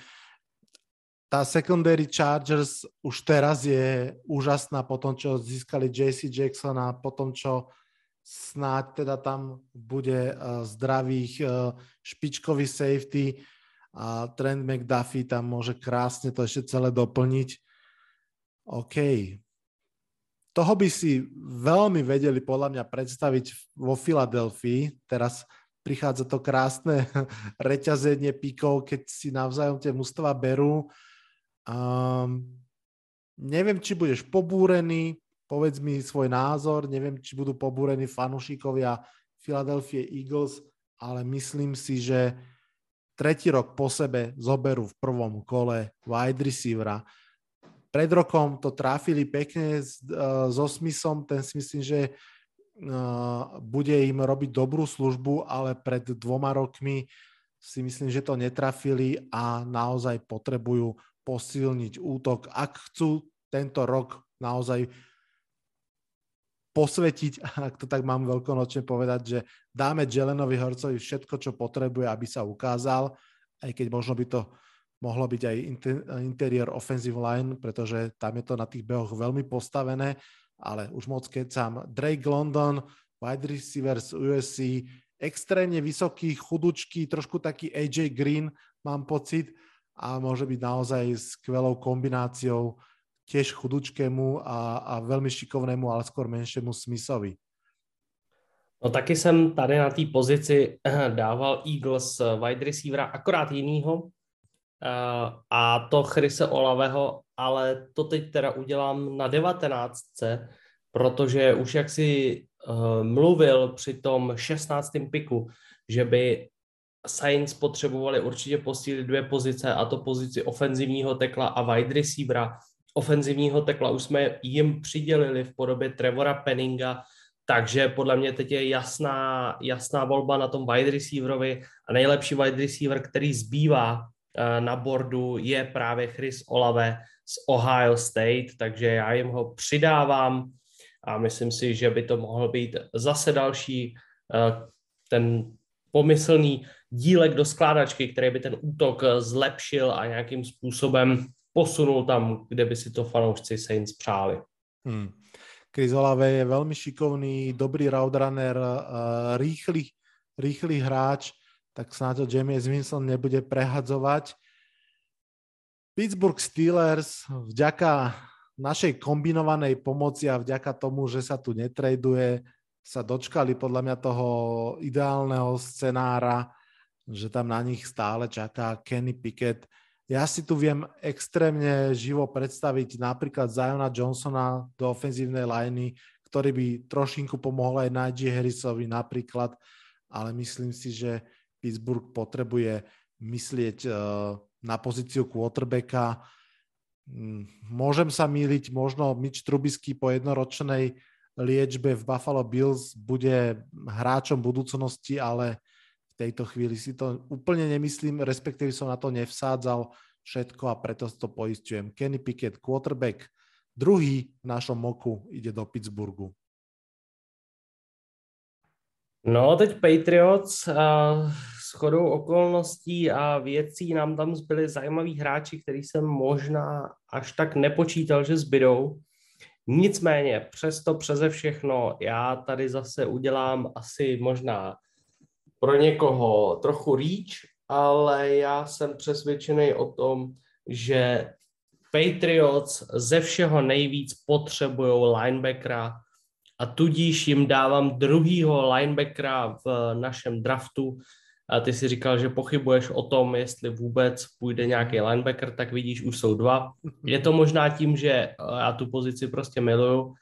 tá secondary Chargers už teraz je úžasná po tom, čo získali JC Jacksona, po tom, čo snáď teda tam bude uh, zdravých uh, špičkový safety a Trent McDuffie tam môže krásne to ešte celé doplniť. OK. Toho by si veľmi vedeli podľa mňa predstaviť vo Filadelfii. Teraz prichádza to krásne reťazenie píkov, keď si navzájom tie mužstva berú Um, neviem, či budeš pobúrený, povedz mi svoj názor, neviem, či budú pobúrení fanúšikovia Philadelphia Eagles, ale myslím si, že tretí rok po sebe zoberú v prvom kole wide receivera. Pred rokom to trafili pekne s, uh, so Smithom, ten si myslím, že uh, bude im robiť dobrú službu, ale pred dvoma rokmi si myslím, že to netrafili a naozaj potrebujú posilniť útok, ak chcú tento rok naozaj posvetiť, ak to tak mám veľkonočne povedať, že dáme Jelenovi Horcovi všetko, čo potrebuje, aby sa ukázal, aj keď možno by to mohlo byť aj interior offensive line, pretože tam je to na tých behoch veľmi postavené, ale už moc keď sám Drake London, wide receiver z USC, extrémne vysoký, chudučký, trošku taký AJ Green, mám pocit, a môže byť naozaj skvelou kombináciou tiež chudučkému a, a velmi šikovnému, ale skôr menšiemu Smithovi. No taky jsem tady na té pozici dával Eagles wide receivera, akorát jinýho, a to Chrise Olaveho, ale to teď teda udělám na 19, protože už jak si mluvil při tom 16. piku, že by Saints potřebovali určitě posílit dvě pozice, a to pozici ofenzivního tekla a wide receivera. Ofenzivního tekla už jsme jim přidělili v podobě Trevora Penninga, takže podle mě teď je jasná, jasná volba na tom wide receiverovi a nejlepší wide receiver, který zbývá eh, na bordu, je právě Chris Olave z Ohio State, takže já jim ho přidávám a myslím si, že by to mohl být zase další eh, ten pomyslný dílek do skládačky, který by ten útok eh, zlepšil a nějakým způsobem posunul tam, kde by si to fanoušci Saints přáli. Hmm. Chris Olave je veľmi šikovný, dobrý route runner, uh, rýchly, rýchly hráč, tak snáď to James Winston nebude prehadzovať. Pittsburgh Steelers vďaka našej kombinovanej pomoci a vďaka tomu, že sa tu netraduje, sa dočkali podľa mňa toho ideálneho scenára že tam na nich stále čaká Kenny Pickett. Ja si tu viem extrémne živo predstaviť napríklad Ziona Johnsona do ofenzívnej liney, ktorý by trošinku pomohol aj Najee Harrisovi napríklad, ale myslím si, že Pittsburgh potrebuje myslieť uh, na pozíciu quarterbacka. Mm, môžem sa míliť, možno Mitch Trubisky po jednoročnej liečbe v Buffalo Bills bude hráčom budúcnosti, ale v tejto chvíli si to úplne nemyslím, respektíve som na to nevsádzal všetko a preto to poistujem. Kenny Pickett, quarterback, druhý v našom moku ide do Pittsburghu. No, teď Patriots a s chodou okolností a věcí nám tam zbyli zajímaví hráči, který jsem možná až tak nepočítal, že zbydou. Nicméně, přesto přeze všechno, já tady zase udělám asi možná pro někoho trochu reach, ale já jsem přesvědčený o tom, že Patriots ze všeho nejvíc potřebují linebackera a tudíž jim dávám druhýho linebackera v našem draftu. A ty si říkal, že pochybuješ o tom, jestli vůbec půjde nějaký linebacker, tak vidíš, už jsou dva. Je to možná tím, že já tu pozici prostě miluju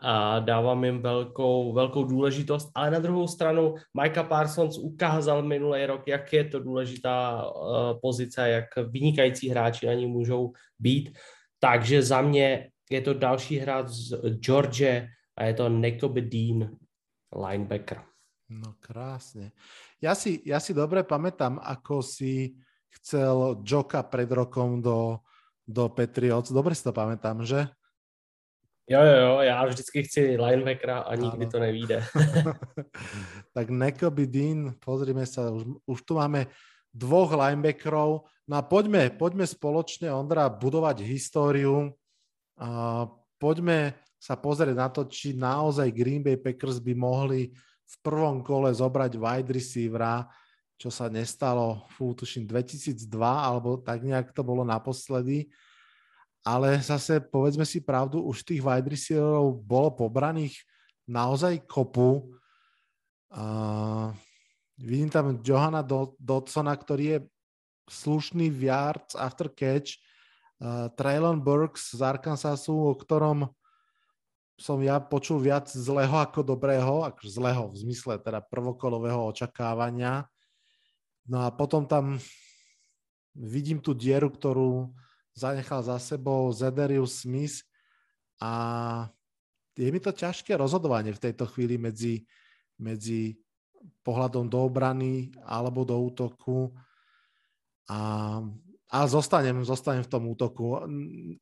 a dávám jim velkou, velkou důležitost, ale na druhou stranu Micah Parsons ukázal minulý rok, jak je to důležitá uh, pozice, jak vynikající hráči na ní můžou být. Takže za mě je to další hráč z George a je to Nekoby Dean, linebacker. No krásne. Ja si, ja si dobre pamätám, ako si chcel Joka pred rokom do, do Patriots. Dobre si to pamätám, že? Jo, jo, jo, já vždycky chci linebackera a nikdy ano. to nevíde. tak Nekoby Dean, pozrime sa, už, už tu máme dvoch linebackerov. No a poďme, poďme spoločne, Ondra, budovať históriu. A poďme sa pozrieť na to, či naozaj Green Bay Packers by mohli v prvom kole zobrať wide receivera, čo sa nestalo, fú, tuším, 2002, alebo tak nejak to bolo naposledy ale zase povedzme si pravdu, už tých wide receiverov bolo pobraných naozaj kopu. Uh, vidím tam Johana Dodsona, ktorý je slušný v yards after catch. Uh, Traylon Burks z Arkansasu, o ktorom som ja počul viac zlého ako dobrého, akože zlého v zmysle teda prvokolového očakávania. No a potom tam vidím tú dieru, ktorú zanechal za sebou Zederius Smith a je mi to ťažké rozhodovanie v tejto chvíli medzi, medzi pohľadom do obrany alebo do útoku a, a zostanem, zostanem v tom útoku.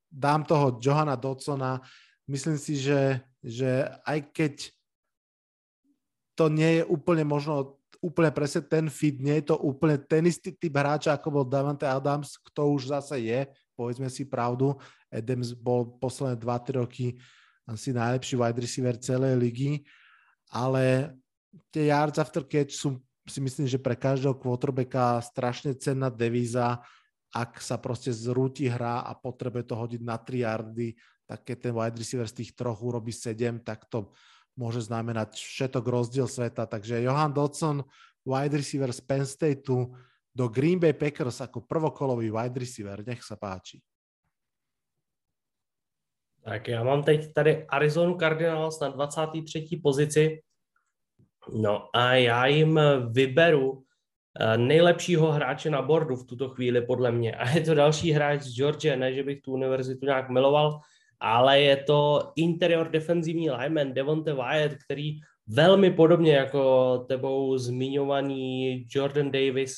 Dám toho Johana Dodsona. Myslím si, že, že aj keď to nie je úplne možno úplne presne ten fit, nie je to úplne ten istý typ hráča, ako bol Davante Adams, kto už zase je povedzme si pravdu, Adams bol posledné 2-3 roky asi najlepší wide receiver celej ligy, ale tie yards after catch sú si myslím, že pre každého quarterbacka strašne cenná devíza, ak sa proste zrúti hra a potrebuje to hodiť na 3 yardy, tak keď ten wide receiver z tých troch urobí 7, tak to môže znamenať všetok rozdiel sveta. Takže Johan Dodson, wide receiver z Penn Stateu, do Green Bay Packers ako prvokolový wide receiver. Nech sa páči. Tak já mám teď tady Arizona Cardinals na 23. pozici. No a já jim vyberu eh, nejlepšího hráče na bordu v tuto chvíli podle mě. A je to další hráč z Georgia, ne, že bych tu univerzitu nějak miloval, ale je to interior defenzivní lineman Devonte Wyatt, který velmi podobně jako tebou zmiňovaný Jordan Davis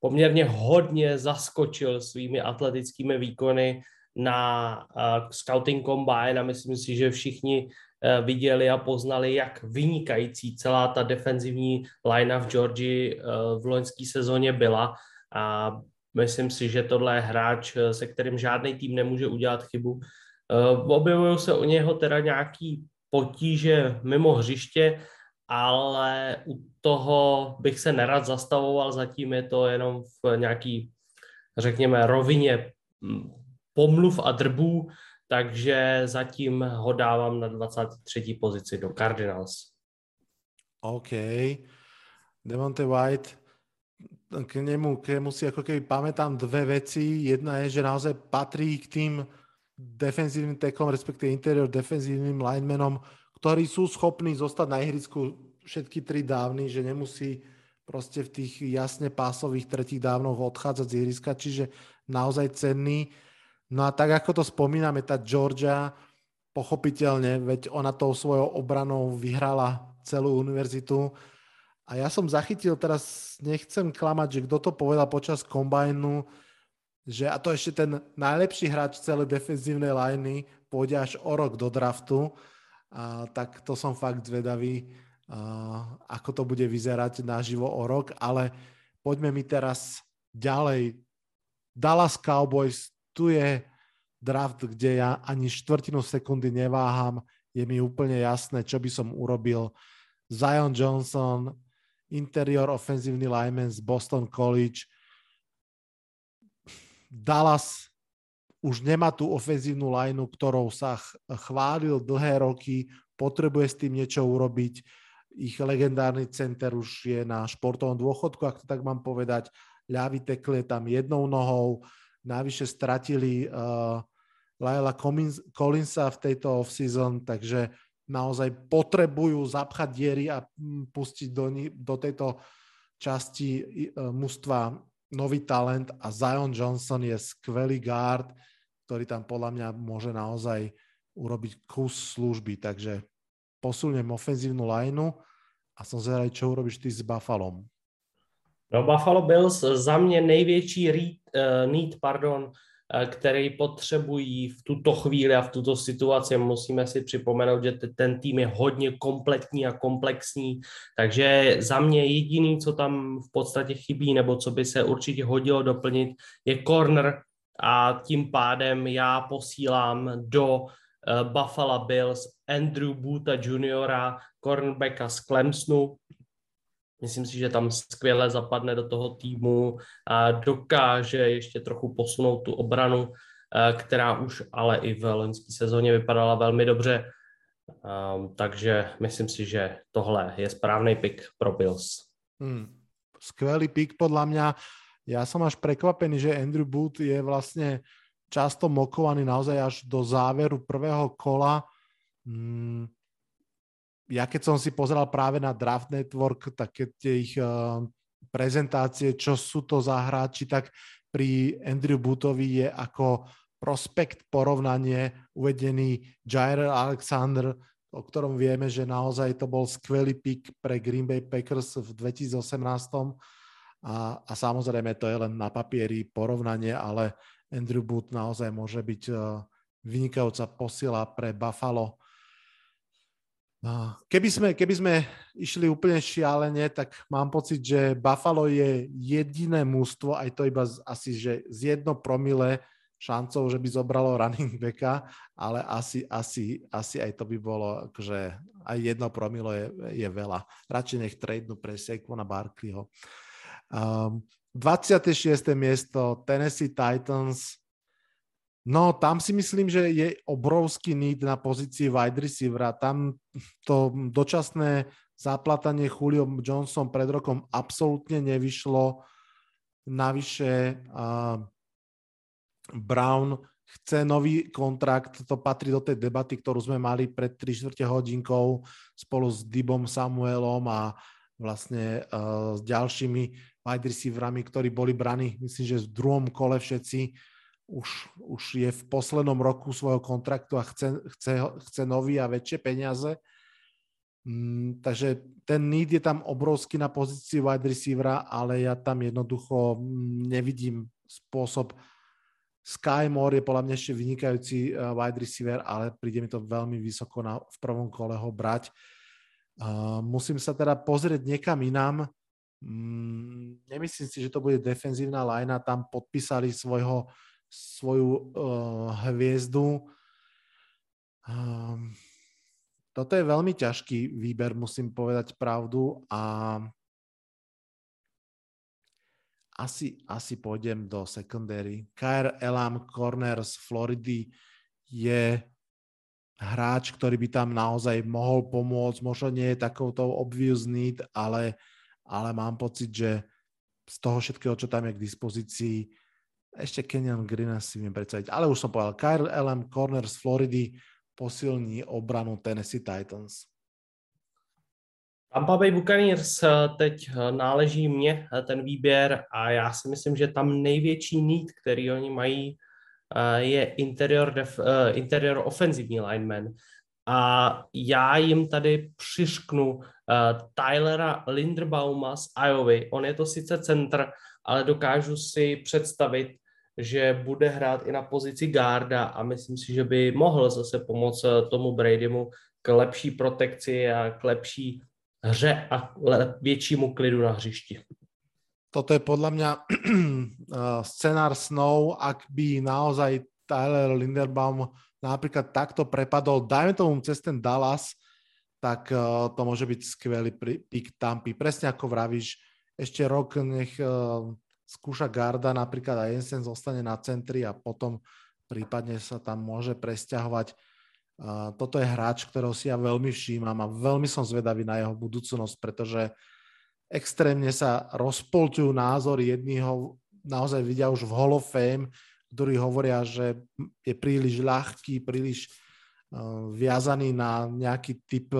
poměrně hodně zaskočil svými atletickými výkony na uh, scouting combine a myslím si, že všichni uh, viděli a poznali, jak vynikající celá ta defenzivní linea v Georgii uh, v loňské sezóně byla a myslím si, že tohle je hráč, se kterým žádný tým nemůže udělat chybu. Uh, objevují se u něho teda nějaký potíže mimo hřiště, ale u toho bych se nerad zastavoval, zatím je to jenom v nějaký, řekněme, rovině mm, pomluv a drbů, takže zatím ho dávám na 23. pozici do Cardinals. OK. Devonte White, k nemu, k nemu si ako keby pamätám dve veci. Jedna je, že naozaj patrí k tým defenzívnym tekom, respektíve interior defenzívnym linemanom, ktorí sú schopní zostať na ihrisku všetky tri dávny, že nemusí proste v tých jasne pásových tretích dávnoch odchádzať z ihriska, čiže naozaj cenný. No a tak ako to spomíname, tá Georgia, pochopiteľne, veď ona tou svojou obranou vyhrala celú univerzitu. A ja som zachytil, teraz nechcem klamať, že kto to povedal počas kombajnu, že a to ešte ten najlepší hráč celej defenzívnej liney pôjde až o rok do draftu, a, tak to som fakt zvedavý, a, ako to bude vyzerať naživo o rok, ale poďme mi teraz ďalej. Dallas Cowboys, tu je draft, kde ja ani štvrtinu sekundy neváham, je mi úplne jasné, čo by som urobil. Zion Johnson, interior ofenzívny lineman z Boston College, Dallas už nemá tú ofenzívnu lineu, ktorou sa chválil dlhé roky, potrebuje s tým niečo urobiť. Ich legendárny center už je na športovom dôchodku, ak to tak mám povedať. Ľavý tekle tam jednou nohou. Navyše stratili uh, Laila Collinsa v tejto off-season, takže naozaj potrebujú zapchať diery a mm, pustiť do, do tejto časti uh, mužstva nový talent a Zion Johnson je skvelý guard, ktorý tam podľa mňa môže naozaj urobiť kus služby, takže posuniem ofenzívnu lineu a som zvedavý, čo urobíš ty s Buffalom. No Buffalo Bills za mě největší read, uh, need, pardon, Eh, který potřebují v tuto chvíli a v tuto situaci. Musíme si připomenout, že ten tým je hodně kompletní a komplexní, takže za mě jediný, co tam v podstatě chybí, nebo co by se určitě hodilo doplnit, je corner a tím pádem já posílám do eh, Buffalo Bills Andrew Boota juniora, cornerbacka z Clemsonu, Myslím si, že tam skvěle zapadne do toho týmu a dokáže ještě trochu posunout tu obranu, eh, která už ale i v loňské sezóně vypadala velmi dobře. Um, takže myslím si, že tohle je správný pick pro Bills. Hmm. Skvelý pick podľa mňa. Ja som až prekvapený, že Andrew Booth je vlastne často mokovaný naozaj až do záveru prvého kola. Hmm ja keď som si pozeral práve na Draft Network, také tie ich uh, prezentácie, čo sú to za hráči, tak pri Andrew Bootovi je ako prospekt porovnanie uvedený Jair Alexander, o ktorom vieme, že naozaj to bol skvelý pick pre Green Bay Packers v 2018. A, a samozrejme to je len na papieri porovnanie, ale Andrew Booth naozaj môže byť uh, vynikajúca posila pre Buffalo Keby sme, keby sme išli úplne šialene, tak mám pocit, že Buffalo je jediné mústvo, aj to iba z, asi že z jedno promile šancov, že by zobralo running backa, ale asi, asi, asi aj to by bolo, že aj jedno promilo je, je veľa. Radšej nech tradenú pre Saquona Barkleyho. Um, 26. miesto Tennessee Titans No, tam si myslím, že je obrovský need na pozícii wide receivera. Tam to dočasné zaplatanie Julio Johnson pred rokom absolútne nevyšlo. Navyše uh, Brown chce nový kontrakt, to patrí do tej debaty, ktorú sme mali pred 3 čtvrte hodinkou spolu s Dibom Samuelom a vlastne uh, s ďalšími wide receiverami, ktorí boli braní, myslím, že v druhom kole všetci už, už je v poslednom roku svojho kontraktu a chce, chce, chce nový a väčšie peniaze. Mm, takže ten need je tam obrovský na pozícii wide receivera, ale ja tam jednoducho mm, nevidím spôsob. Sky Moore je podľa mňa ešte vynikajúci uh, wide receiver, ale príde mi to veľmi vysoko na, v prvom kole ho brať. Uh, musím sa teda pozrieť niekam inám. Mm, nemyslím si, že to bude defenzívna lajna. Tam podpísali svojho svoju uh, hviezdu. Um, toto je veľmi ťažký výber, musím povedať pravdu a asi, asi pôjdem do secondary. Kyle Elam, corner z Floridy, je hráč, ktorý by tam naozaj mohol pomôcť. Možno nie je takouto obvious need, ale, ale mám pocit, že z toho všetkého, čo tam je k dispozícii, ešte Kenyan Green si viem predstaviť. Ale už som povedal, Kyle Allen, corner z Floridy, posilní obranu Tennessee Titans. Tampa Bay Buccaneers eh, teď eh, náleží mně eh, ten výběr a já si myslím, že tam největší need, který oni mají, je interior, def, interior ofenzivní lineman. A já jim tady přišknu Tylera Linderbauma z Iovy. On je to sice centr, ale dokážu si představit, že bude hrát i na pozici garda a myslím si, že by mohl zase pomoct tomu Bradymu k lepší protekci a k lepší hře a většímu klidu na hřišti. Toto je podľa mňa scenár snov, ak by naozaj Tyler Linderbaum napríklad takto prepadol, dajme tomu cez ten Dallas, tak uh, to môže byť skvelý pick Tampy. Presne ako vravíš, ešte rok nech uh, skúša Garda, napríklad aj Jensen zostane na centri a potom prípadne sa tam môže presťahovať. Uh, toto je hráč, ktorého si ja veľmi všímam a veľmi som zvedavý na jeho budúcnosť, pretože extrémne sa rozpolťujú názory. Jedni ho naozaj vidia už v Hall of Fame, ktorí hovoria, že je príliš ľahký, príliš uh, viazaný na nejaký typ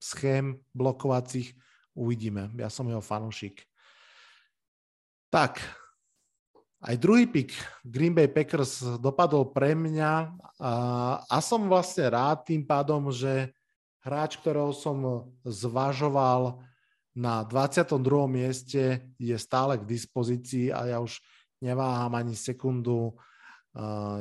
schém blokovacích. Uvidíme. Ja som jeho fanúšik. Tak, aj druhý pik Green Bay Packers dopadol pre mňa a, a som vlastne rád tým pádom, že hráč, ktorého som zvažoval na 22. mieste, je stále k dispozícii a ja už neváham ani sekundu.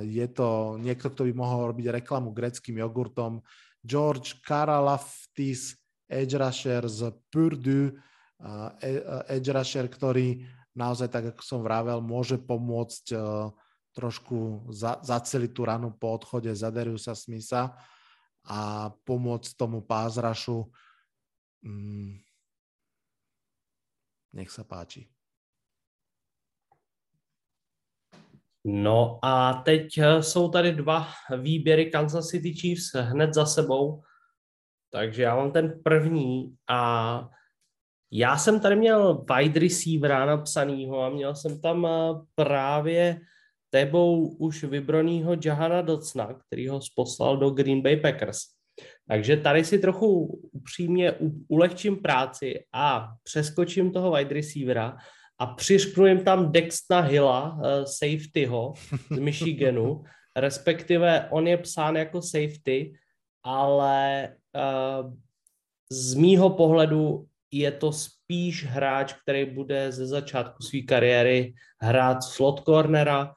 Je to niekto, kto by mohol robiť reklamu greckým jogurtom. George Karalaftis, edge rusher z Purdue, e, edge rusher, ktorý naozaj, tak ako som vravel, môže pomôcť trošku za, zaceliť tú ranu po odchode Zaderiusa Smitha a pomôcť tomu pázrašu. Mm. Nech sa páči. No a teď eh, jsou tady dva výběry Kansas City Chiefs hned za sebou. Takže já mám ten první a já jsem tady měl wide receivera napsanýho a měl jsem tam eh, právě tebou už vybranýho Jahana Docna, který ho poslal do Green Bay Packers. Takže tady si trochu upřímně ulehčím práci a přeskočím toho wide receivera a přišknu jim tam Dexta Hilla, uh, safetyho z Michiganu, respektive on je psán jako safety, ale z mýho pohledu je to spíš hráč, který bude ze začátku své kariéry hrát slot cornera,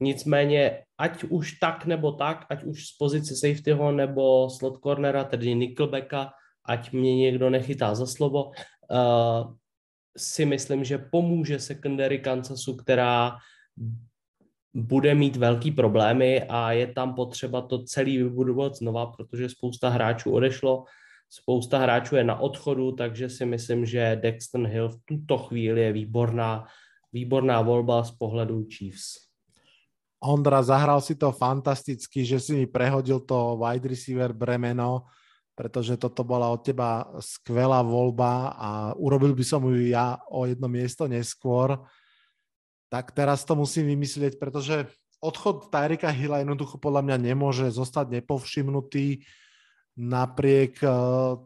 nicméně ať už tak nebo tak, ať už z pozice safetyho nebo slot cornera, tedy nickelbacka, ať mě někdo nechytá za slovo, uh, si myslím, že pomůže secondary Kansasu, která bude mít velký problémy a je tam potřeba to celý vybudovat znova, protože spousta hráčů odešlo, spousta hráčů je na odchodu, takže si myslím, že Dexton Hill v tuto chvíli je výborná, výborná volba z pohledu Chiefs. Ondra, zahral si to fantasticky, že si mi prehodil to wide receiver bremeno pretože toto bola od teba skvelá voľba a urobil by som ju ja o jedno miesto neskôr. Tak teraz to musím vymyslieť, pretože odchod Tyrika Hilla jednoducho podľa mňa nemôže zostať nepovšimnutý napriek eh,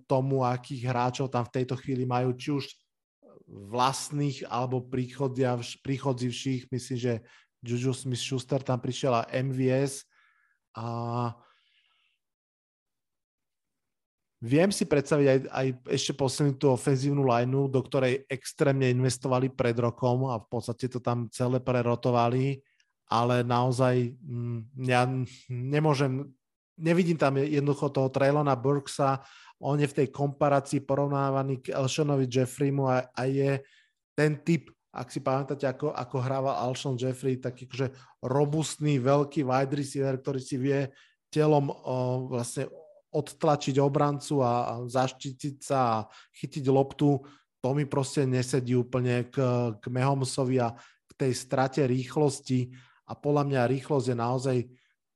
tomu, akých hráčov tam v tejto chvíli majú, či už vlastných alebo príchodzivších. Myslím, že Juju Smith-Schuster tam prišiel a MVS a Viem si predstaviť aj, aj ešte posilniť tú ofenzívnu lineu, do ktorej extrémne investovali pred rokom a v podstate to tam celé prerotovali, ale naozaj mm, ja nemôžem, nevidím tam jednoducho toho Traylona Burksa, on je v tej komparácii porovnávaný k Elšonovi Jeffreymu a, a je ten typ, ak si pamätáte, ako, ako hrával Alshon Jeffrey, taký akože robustný, veľký wide receiver, ktorý si vie telom o, vlastne odtlačiť obrancu a zaštitiť sa a chytiť loptu, to mi proste nesedí úplne k, k Mahomsovi a k tej strate rýchlosti. A podľa mňa rýchlosť je naozaj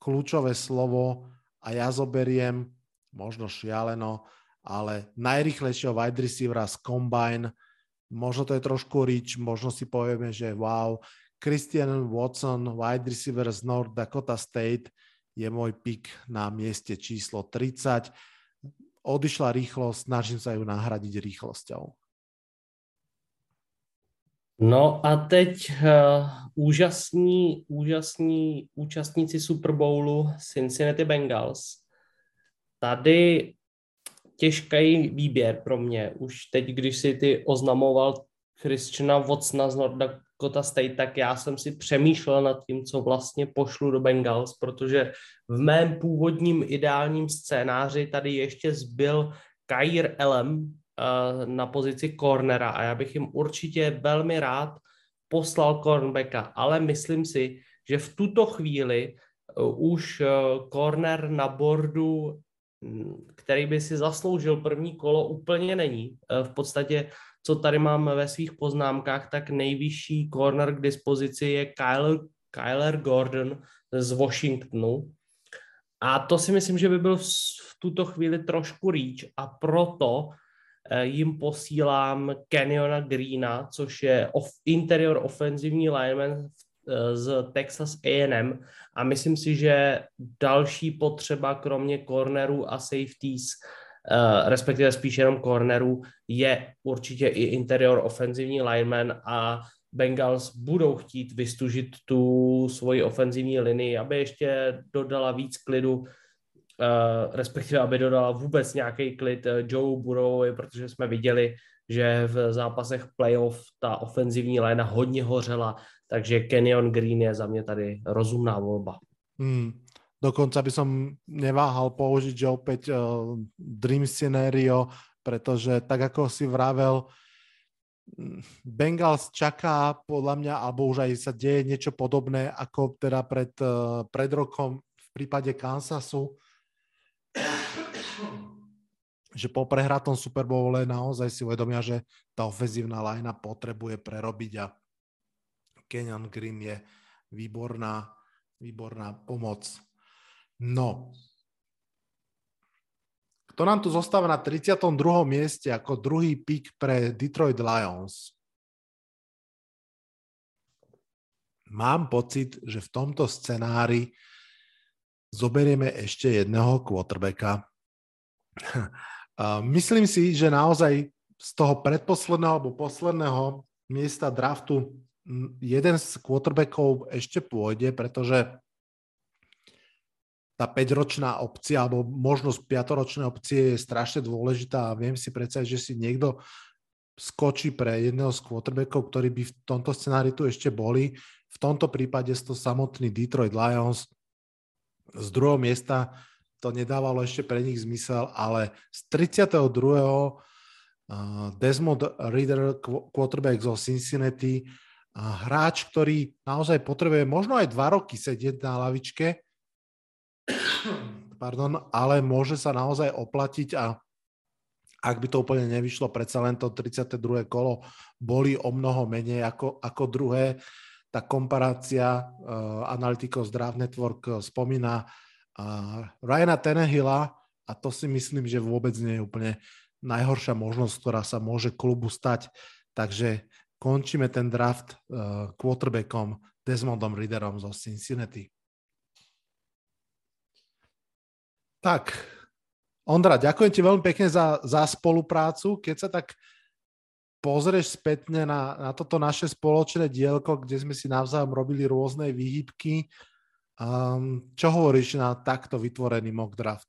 kľúčové slovo a ja zoberiem, možno šialeno, ale najrýchlejšieho wide receivera z Combine, možno to je trošku rich, možno si povieme, že wow, Christian Watson, wide receiver z North Dakota State, je môj pik na mieste číslo 30. Odišla rýchlosť, snažím sa ju nahradiť rýchlosťou. No a teď uh, úžasní, úžasní účastníci Super Bowlu Cincinnati Bengals. Tady těžký výběr pro mě. Už teď, když si ty oznamoval Christiana Watsona z North Dakota State, tak já jsem si přemýšlel nad tím, co vlastně pošlu do Bengals, protože v mém původním ideálním scénáři tady ještě zbyl Kair Elem uh, na pozici cornera a já bych jim určitě velmi rád poslal cornerbacka, ale myslím si, že v tuto chvíli uh, už uh, corner na bordu který by si zasloužil první kolo, úplně není. Eh, v podstatě, co tady mám ve svých poznámkách, tak nejvyšší corner k dispozici je Kyler, Kyler Gordon z Washingtonu. A to si myslím, že by byl v tuto chvíli trošku reach a proto eh, jim posílám Canyona Greena, což je off, interior ofenzivní lineman v z Texas A&M a myslím si, že další potřeba kromě cornerů a safeties, respektive spíš jenom cornerů, je určitě i interior ofenzivní lineman a Bengals budou chtít vystužit tu svoji ofenzivní linii, aby ještě dodala víc klidu, uh, respektive aby dodala vůbec nějaký klid uh, Joe Burrow, protože jsme viděli, že v zápasech playoff ta ofenzivní léna hodně hořela, takže Kenyon Green je za mě tady rozumná volba. Hmm. Dokonca by som neváhal použiť, že opäť uh, Dream Scenario, pretože tak ako si vravel, Bengals čaká podľa mňa, alebo už aj sa deje niečo podobné ako teda pred, uh, pred rokom v prípade Kansasu že po prehratom Super Bowle naozaj si uvedomia, že tá ofenzívna lajna potrebuje prerobiť a Kenyan Green je výborná, výborná pomoc. No, kto nám tu zostáva na 32. mieste ako druhý pick pre Detroit Lions? Mám pocit, že v tomto scenári zoberieme ešte jedného quarterbacka. Myslím si, že naozaj z toho predposledného alebo posledného miesta draftu jeden z quarterbackov ešte pôjde, pretože tá 5-ročná opcia alebo možnosť 5-ročnej opcie je strašne dôležitá a viem si predstaviť, že si niekto skočí pre jedného z quarterbackov, ktorí by v tomto scenári tu ešte boli. V tomto prípade to samotný Detroit Lions. Z druhého miesta to nedávalo ešte pre nich zmysel, ale z 32. Desmond Reader, quarterback zo Cincinnati, hráč, ktorý naozaj potrebuje možno aj dva roky sedieť na lavičke, pardon, ale môže sa naozaj oplatiť a ak by to úplne nevyšlo, predsa len to 32. kolo boli o mnoho menej ako, ako druhé. Tá komparácia uh, analytikov z Draft Network spomína a Ryana Tenehilla a to si myslím, že vôbec nie je úplne najhoršia možnosť, ktorá sa môže klubu stať. Takže končíme ten draft uh, quarterbackom Desmondom Riderom zo Cincinnati. Tak, Ondra, ďakujem ti veľmi pekne za, za spoluprácu. Keď sa tak pozrieš spätne na, na toto naše spoločné dielko, kde sme si navzájom robili rôzne výhybky, Um, čo hovoríš na takto vytvorený mock draft?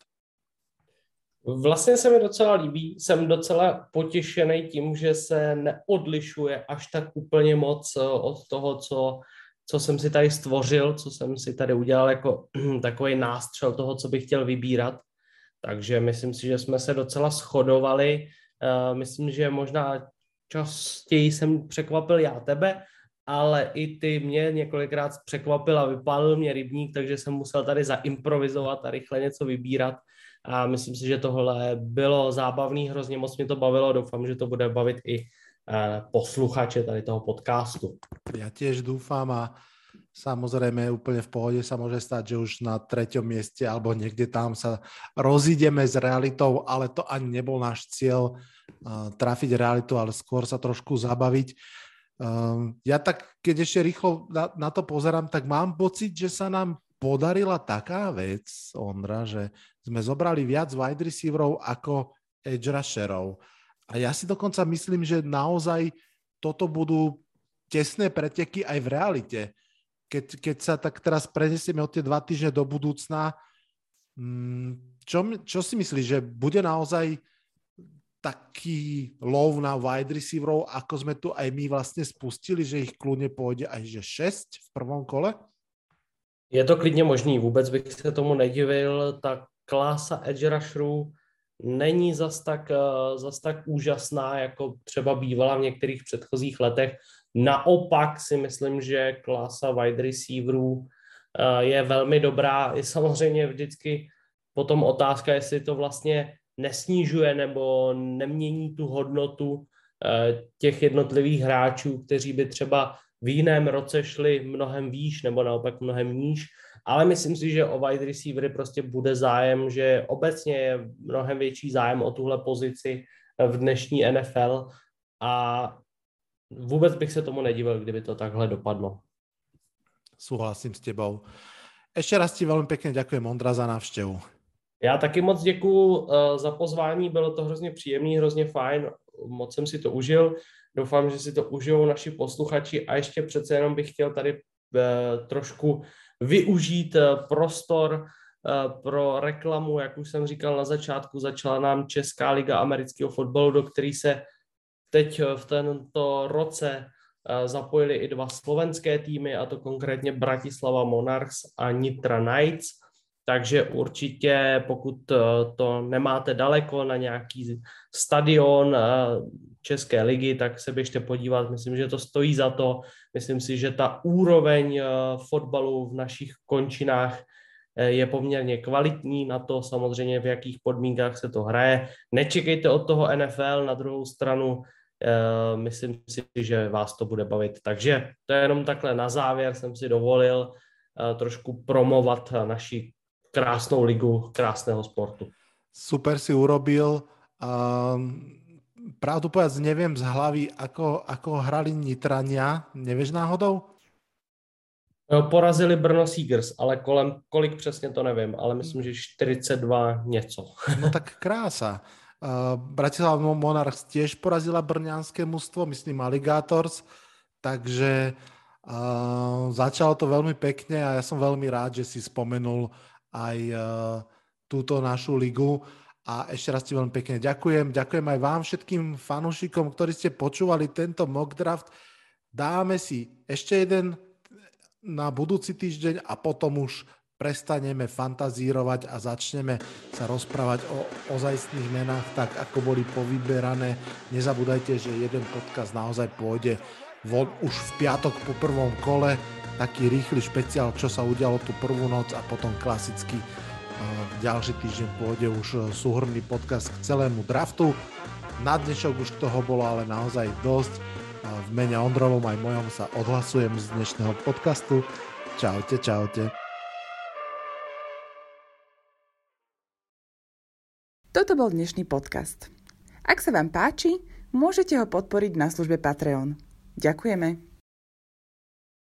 Vlastně se mi docela líbí, jsem docela potěšený tím, že se neodlišuje až tak úplně moc eh, od toho, co, co jsem si tady stvořil, co jsem si tady udělal jako takový nástřel toho, co bych chtěl vybírat. Takže myslím si, že jsme se docela shodovali. Uh, myslím, že možná častěji jsem překvapil já tebe, ale i ty mě několikrát překvapil a vypálil mě rybník, takže jsem musel tady zaimprovizovat a rychle něco vybírat. A myslím si, že tohle bylo zábavný, hrozně moc mě to bavilo. Doufám, že to bude bavit i eh, posluchače tady toho podcastu. Ja tiež dúfam a samozrejme úplne v pohode sa môže stať, že už na treťom mieste alebo niekde tam sa rozídeme s realitou, ale to ani nebol náš cieľ uh, trafiť realitu, ale skôr sa trošku zabaviť. Um, ja tak, keď ešte rýchlo na, na to pozerám, tak mám pocit, že sa nám podarila taká vec, Ondra, že sme zobrali viac wide receiverov ako edge rusherov. A ja si dokonca myslím, že naozaj toto budú tesné preteky aj v realite. Keď, keď sa tak teraz prenesieme od tie dva týždne do budúcna, mm, čo, čo si myslíš, že bude naozaj taký lov na wide receiverov, ako sme tu aj my vlastne spustili, že ich kľudne pôjde aj že 6 v prvom kole? Je to klidně možný, vůbec bych se tomu nedivil. Ta klása edge rusherů není zas tak, eh, zas tak úžasná, jako třeba bývala v některých předchozích letech. Naopak si myslím, že klasa wide receiverů eh, je velmi dobrá. Je samozřejmě vždycky potom otázka, jestli to vlastně nesnižuje nebo nemění tu hodnotu eh, těch jednotlivých hráčů, kteří by třeba v jiném roce šli mnohem výš nebo naopak mnohem níž, ale myslím si, že o wide receivery prostě bude zájem, že obecně je mnohem větší zájem o tuhle pozici v dnešní NFL a vůbec bych se tomu nedivil, kdyby to takhle dopadlo. Súhlasím s tebou. Ešte raz ti veľmi pekne ďakujem, Ondra, za návštěvu. Já taky moc děkuji uh, za pozvání, bylo to hrozně příjemný, hrozně fajn, moc jsem si to užil. Doufám, že si to užijou naši posluchači a ještě přece jenom bych chtěl tady uh, trošku využít uh, prostor pro reklamu, jak už jsem říkal na začátku, začala nám Česká liga amerického fotbalu, do který se teď v tento roce zapojili i dva slovenské týmy, a to konkrétně Bratislava Monarchs a Nitra Knights. Takže určitě, pokud to nemáte daleko na nějaký stadion České ligy, tak se běžte podívat. Myslím, že to stojí za to. Myslím si, že ta úroveň fotbalu v našich končinách je poměrně kvalitní na to samozřejmě, v jakých podmínkách se to hraje. Nečekejte od toho NFL, na druhou stranu Eh, myslím si, že vás to bude bavit. Takže to je jenom takhle na závěr jsem si dovolil eh, trošku promovat naši krásnou ligu krásného sportu. Super si urobil. Um, pravdu povedať, neviem z hlavy, ako, ako hrali Nitrania. Nevieš náhodou? Porazili Brno Seegers, ale kolem, kolik přesně to nevím, ale myslím, že 42 něco. No tak krása. Uh, Bratislava Monarchs tiež porazila brňanské mužstvo, myslím Alligators, takže uh, začalo to veľmi pekne a ja som veľmi rád, že si spomenul aj uh, túto našu ligu a ešte raz ti veľmi pekne ďakujem. Ďakujem aj vám všetkým fanúšikom, ktorí ste počúvali tento mock draft. Dáme si ešte jeden na budúci týždeň a potom už prestaneme fantazírovať a začneme sa rozprávať o ozajstných menách tak, ako boli povyberané. Nezabúdajte, že jeden podcast naozaj pôjde von už v piatok po prvom kole, taký rýchly špeciál, čo sa udialo tú prvú noc a potom klasicky v ďalší týždeň pôjde už súhrný podcast k celému draftu. Na dnešok už toho bolo ale naozaj dosť. V mene Ondrovom aj mojom sa odhlasujem z dnešného podcastu. Čaute, čaute. Toto bol dnešný podcast. Ak sa vám páči, môžete ho podporiť na službe Patreon. Ďakujeme.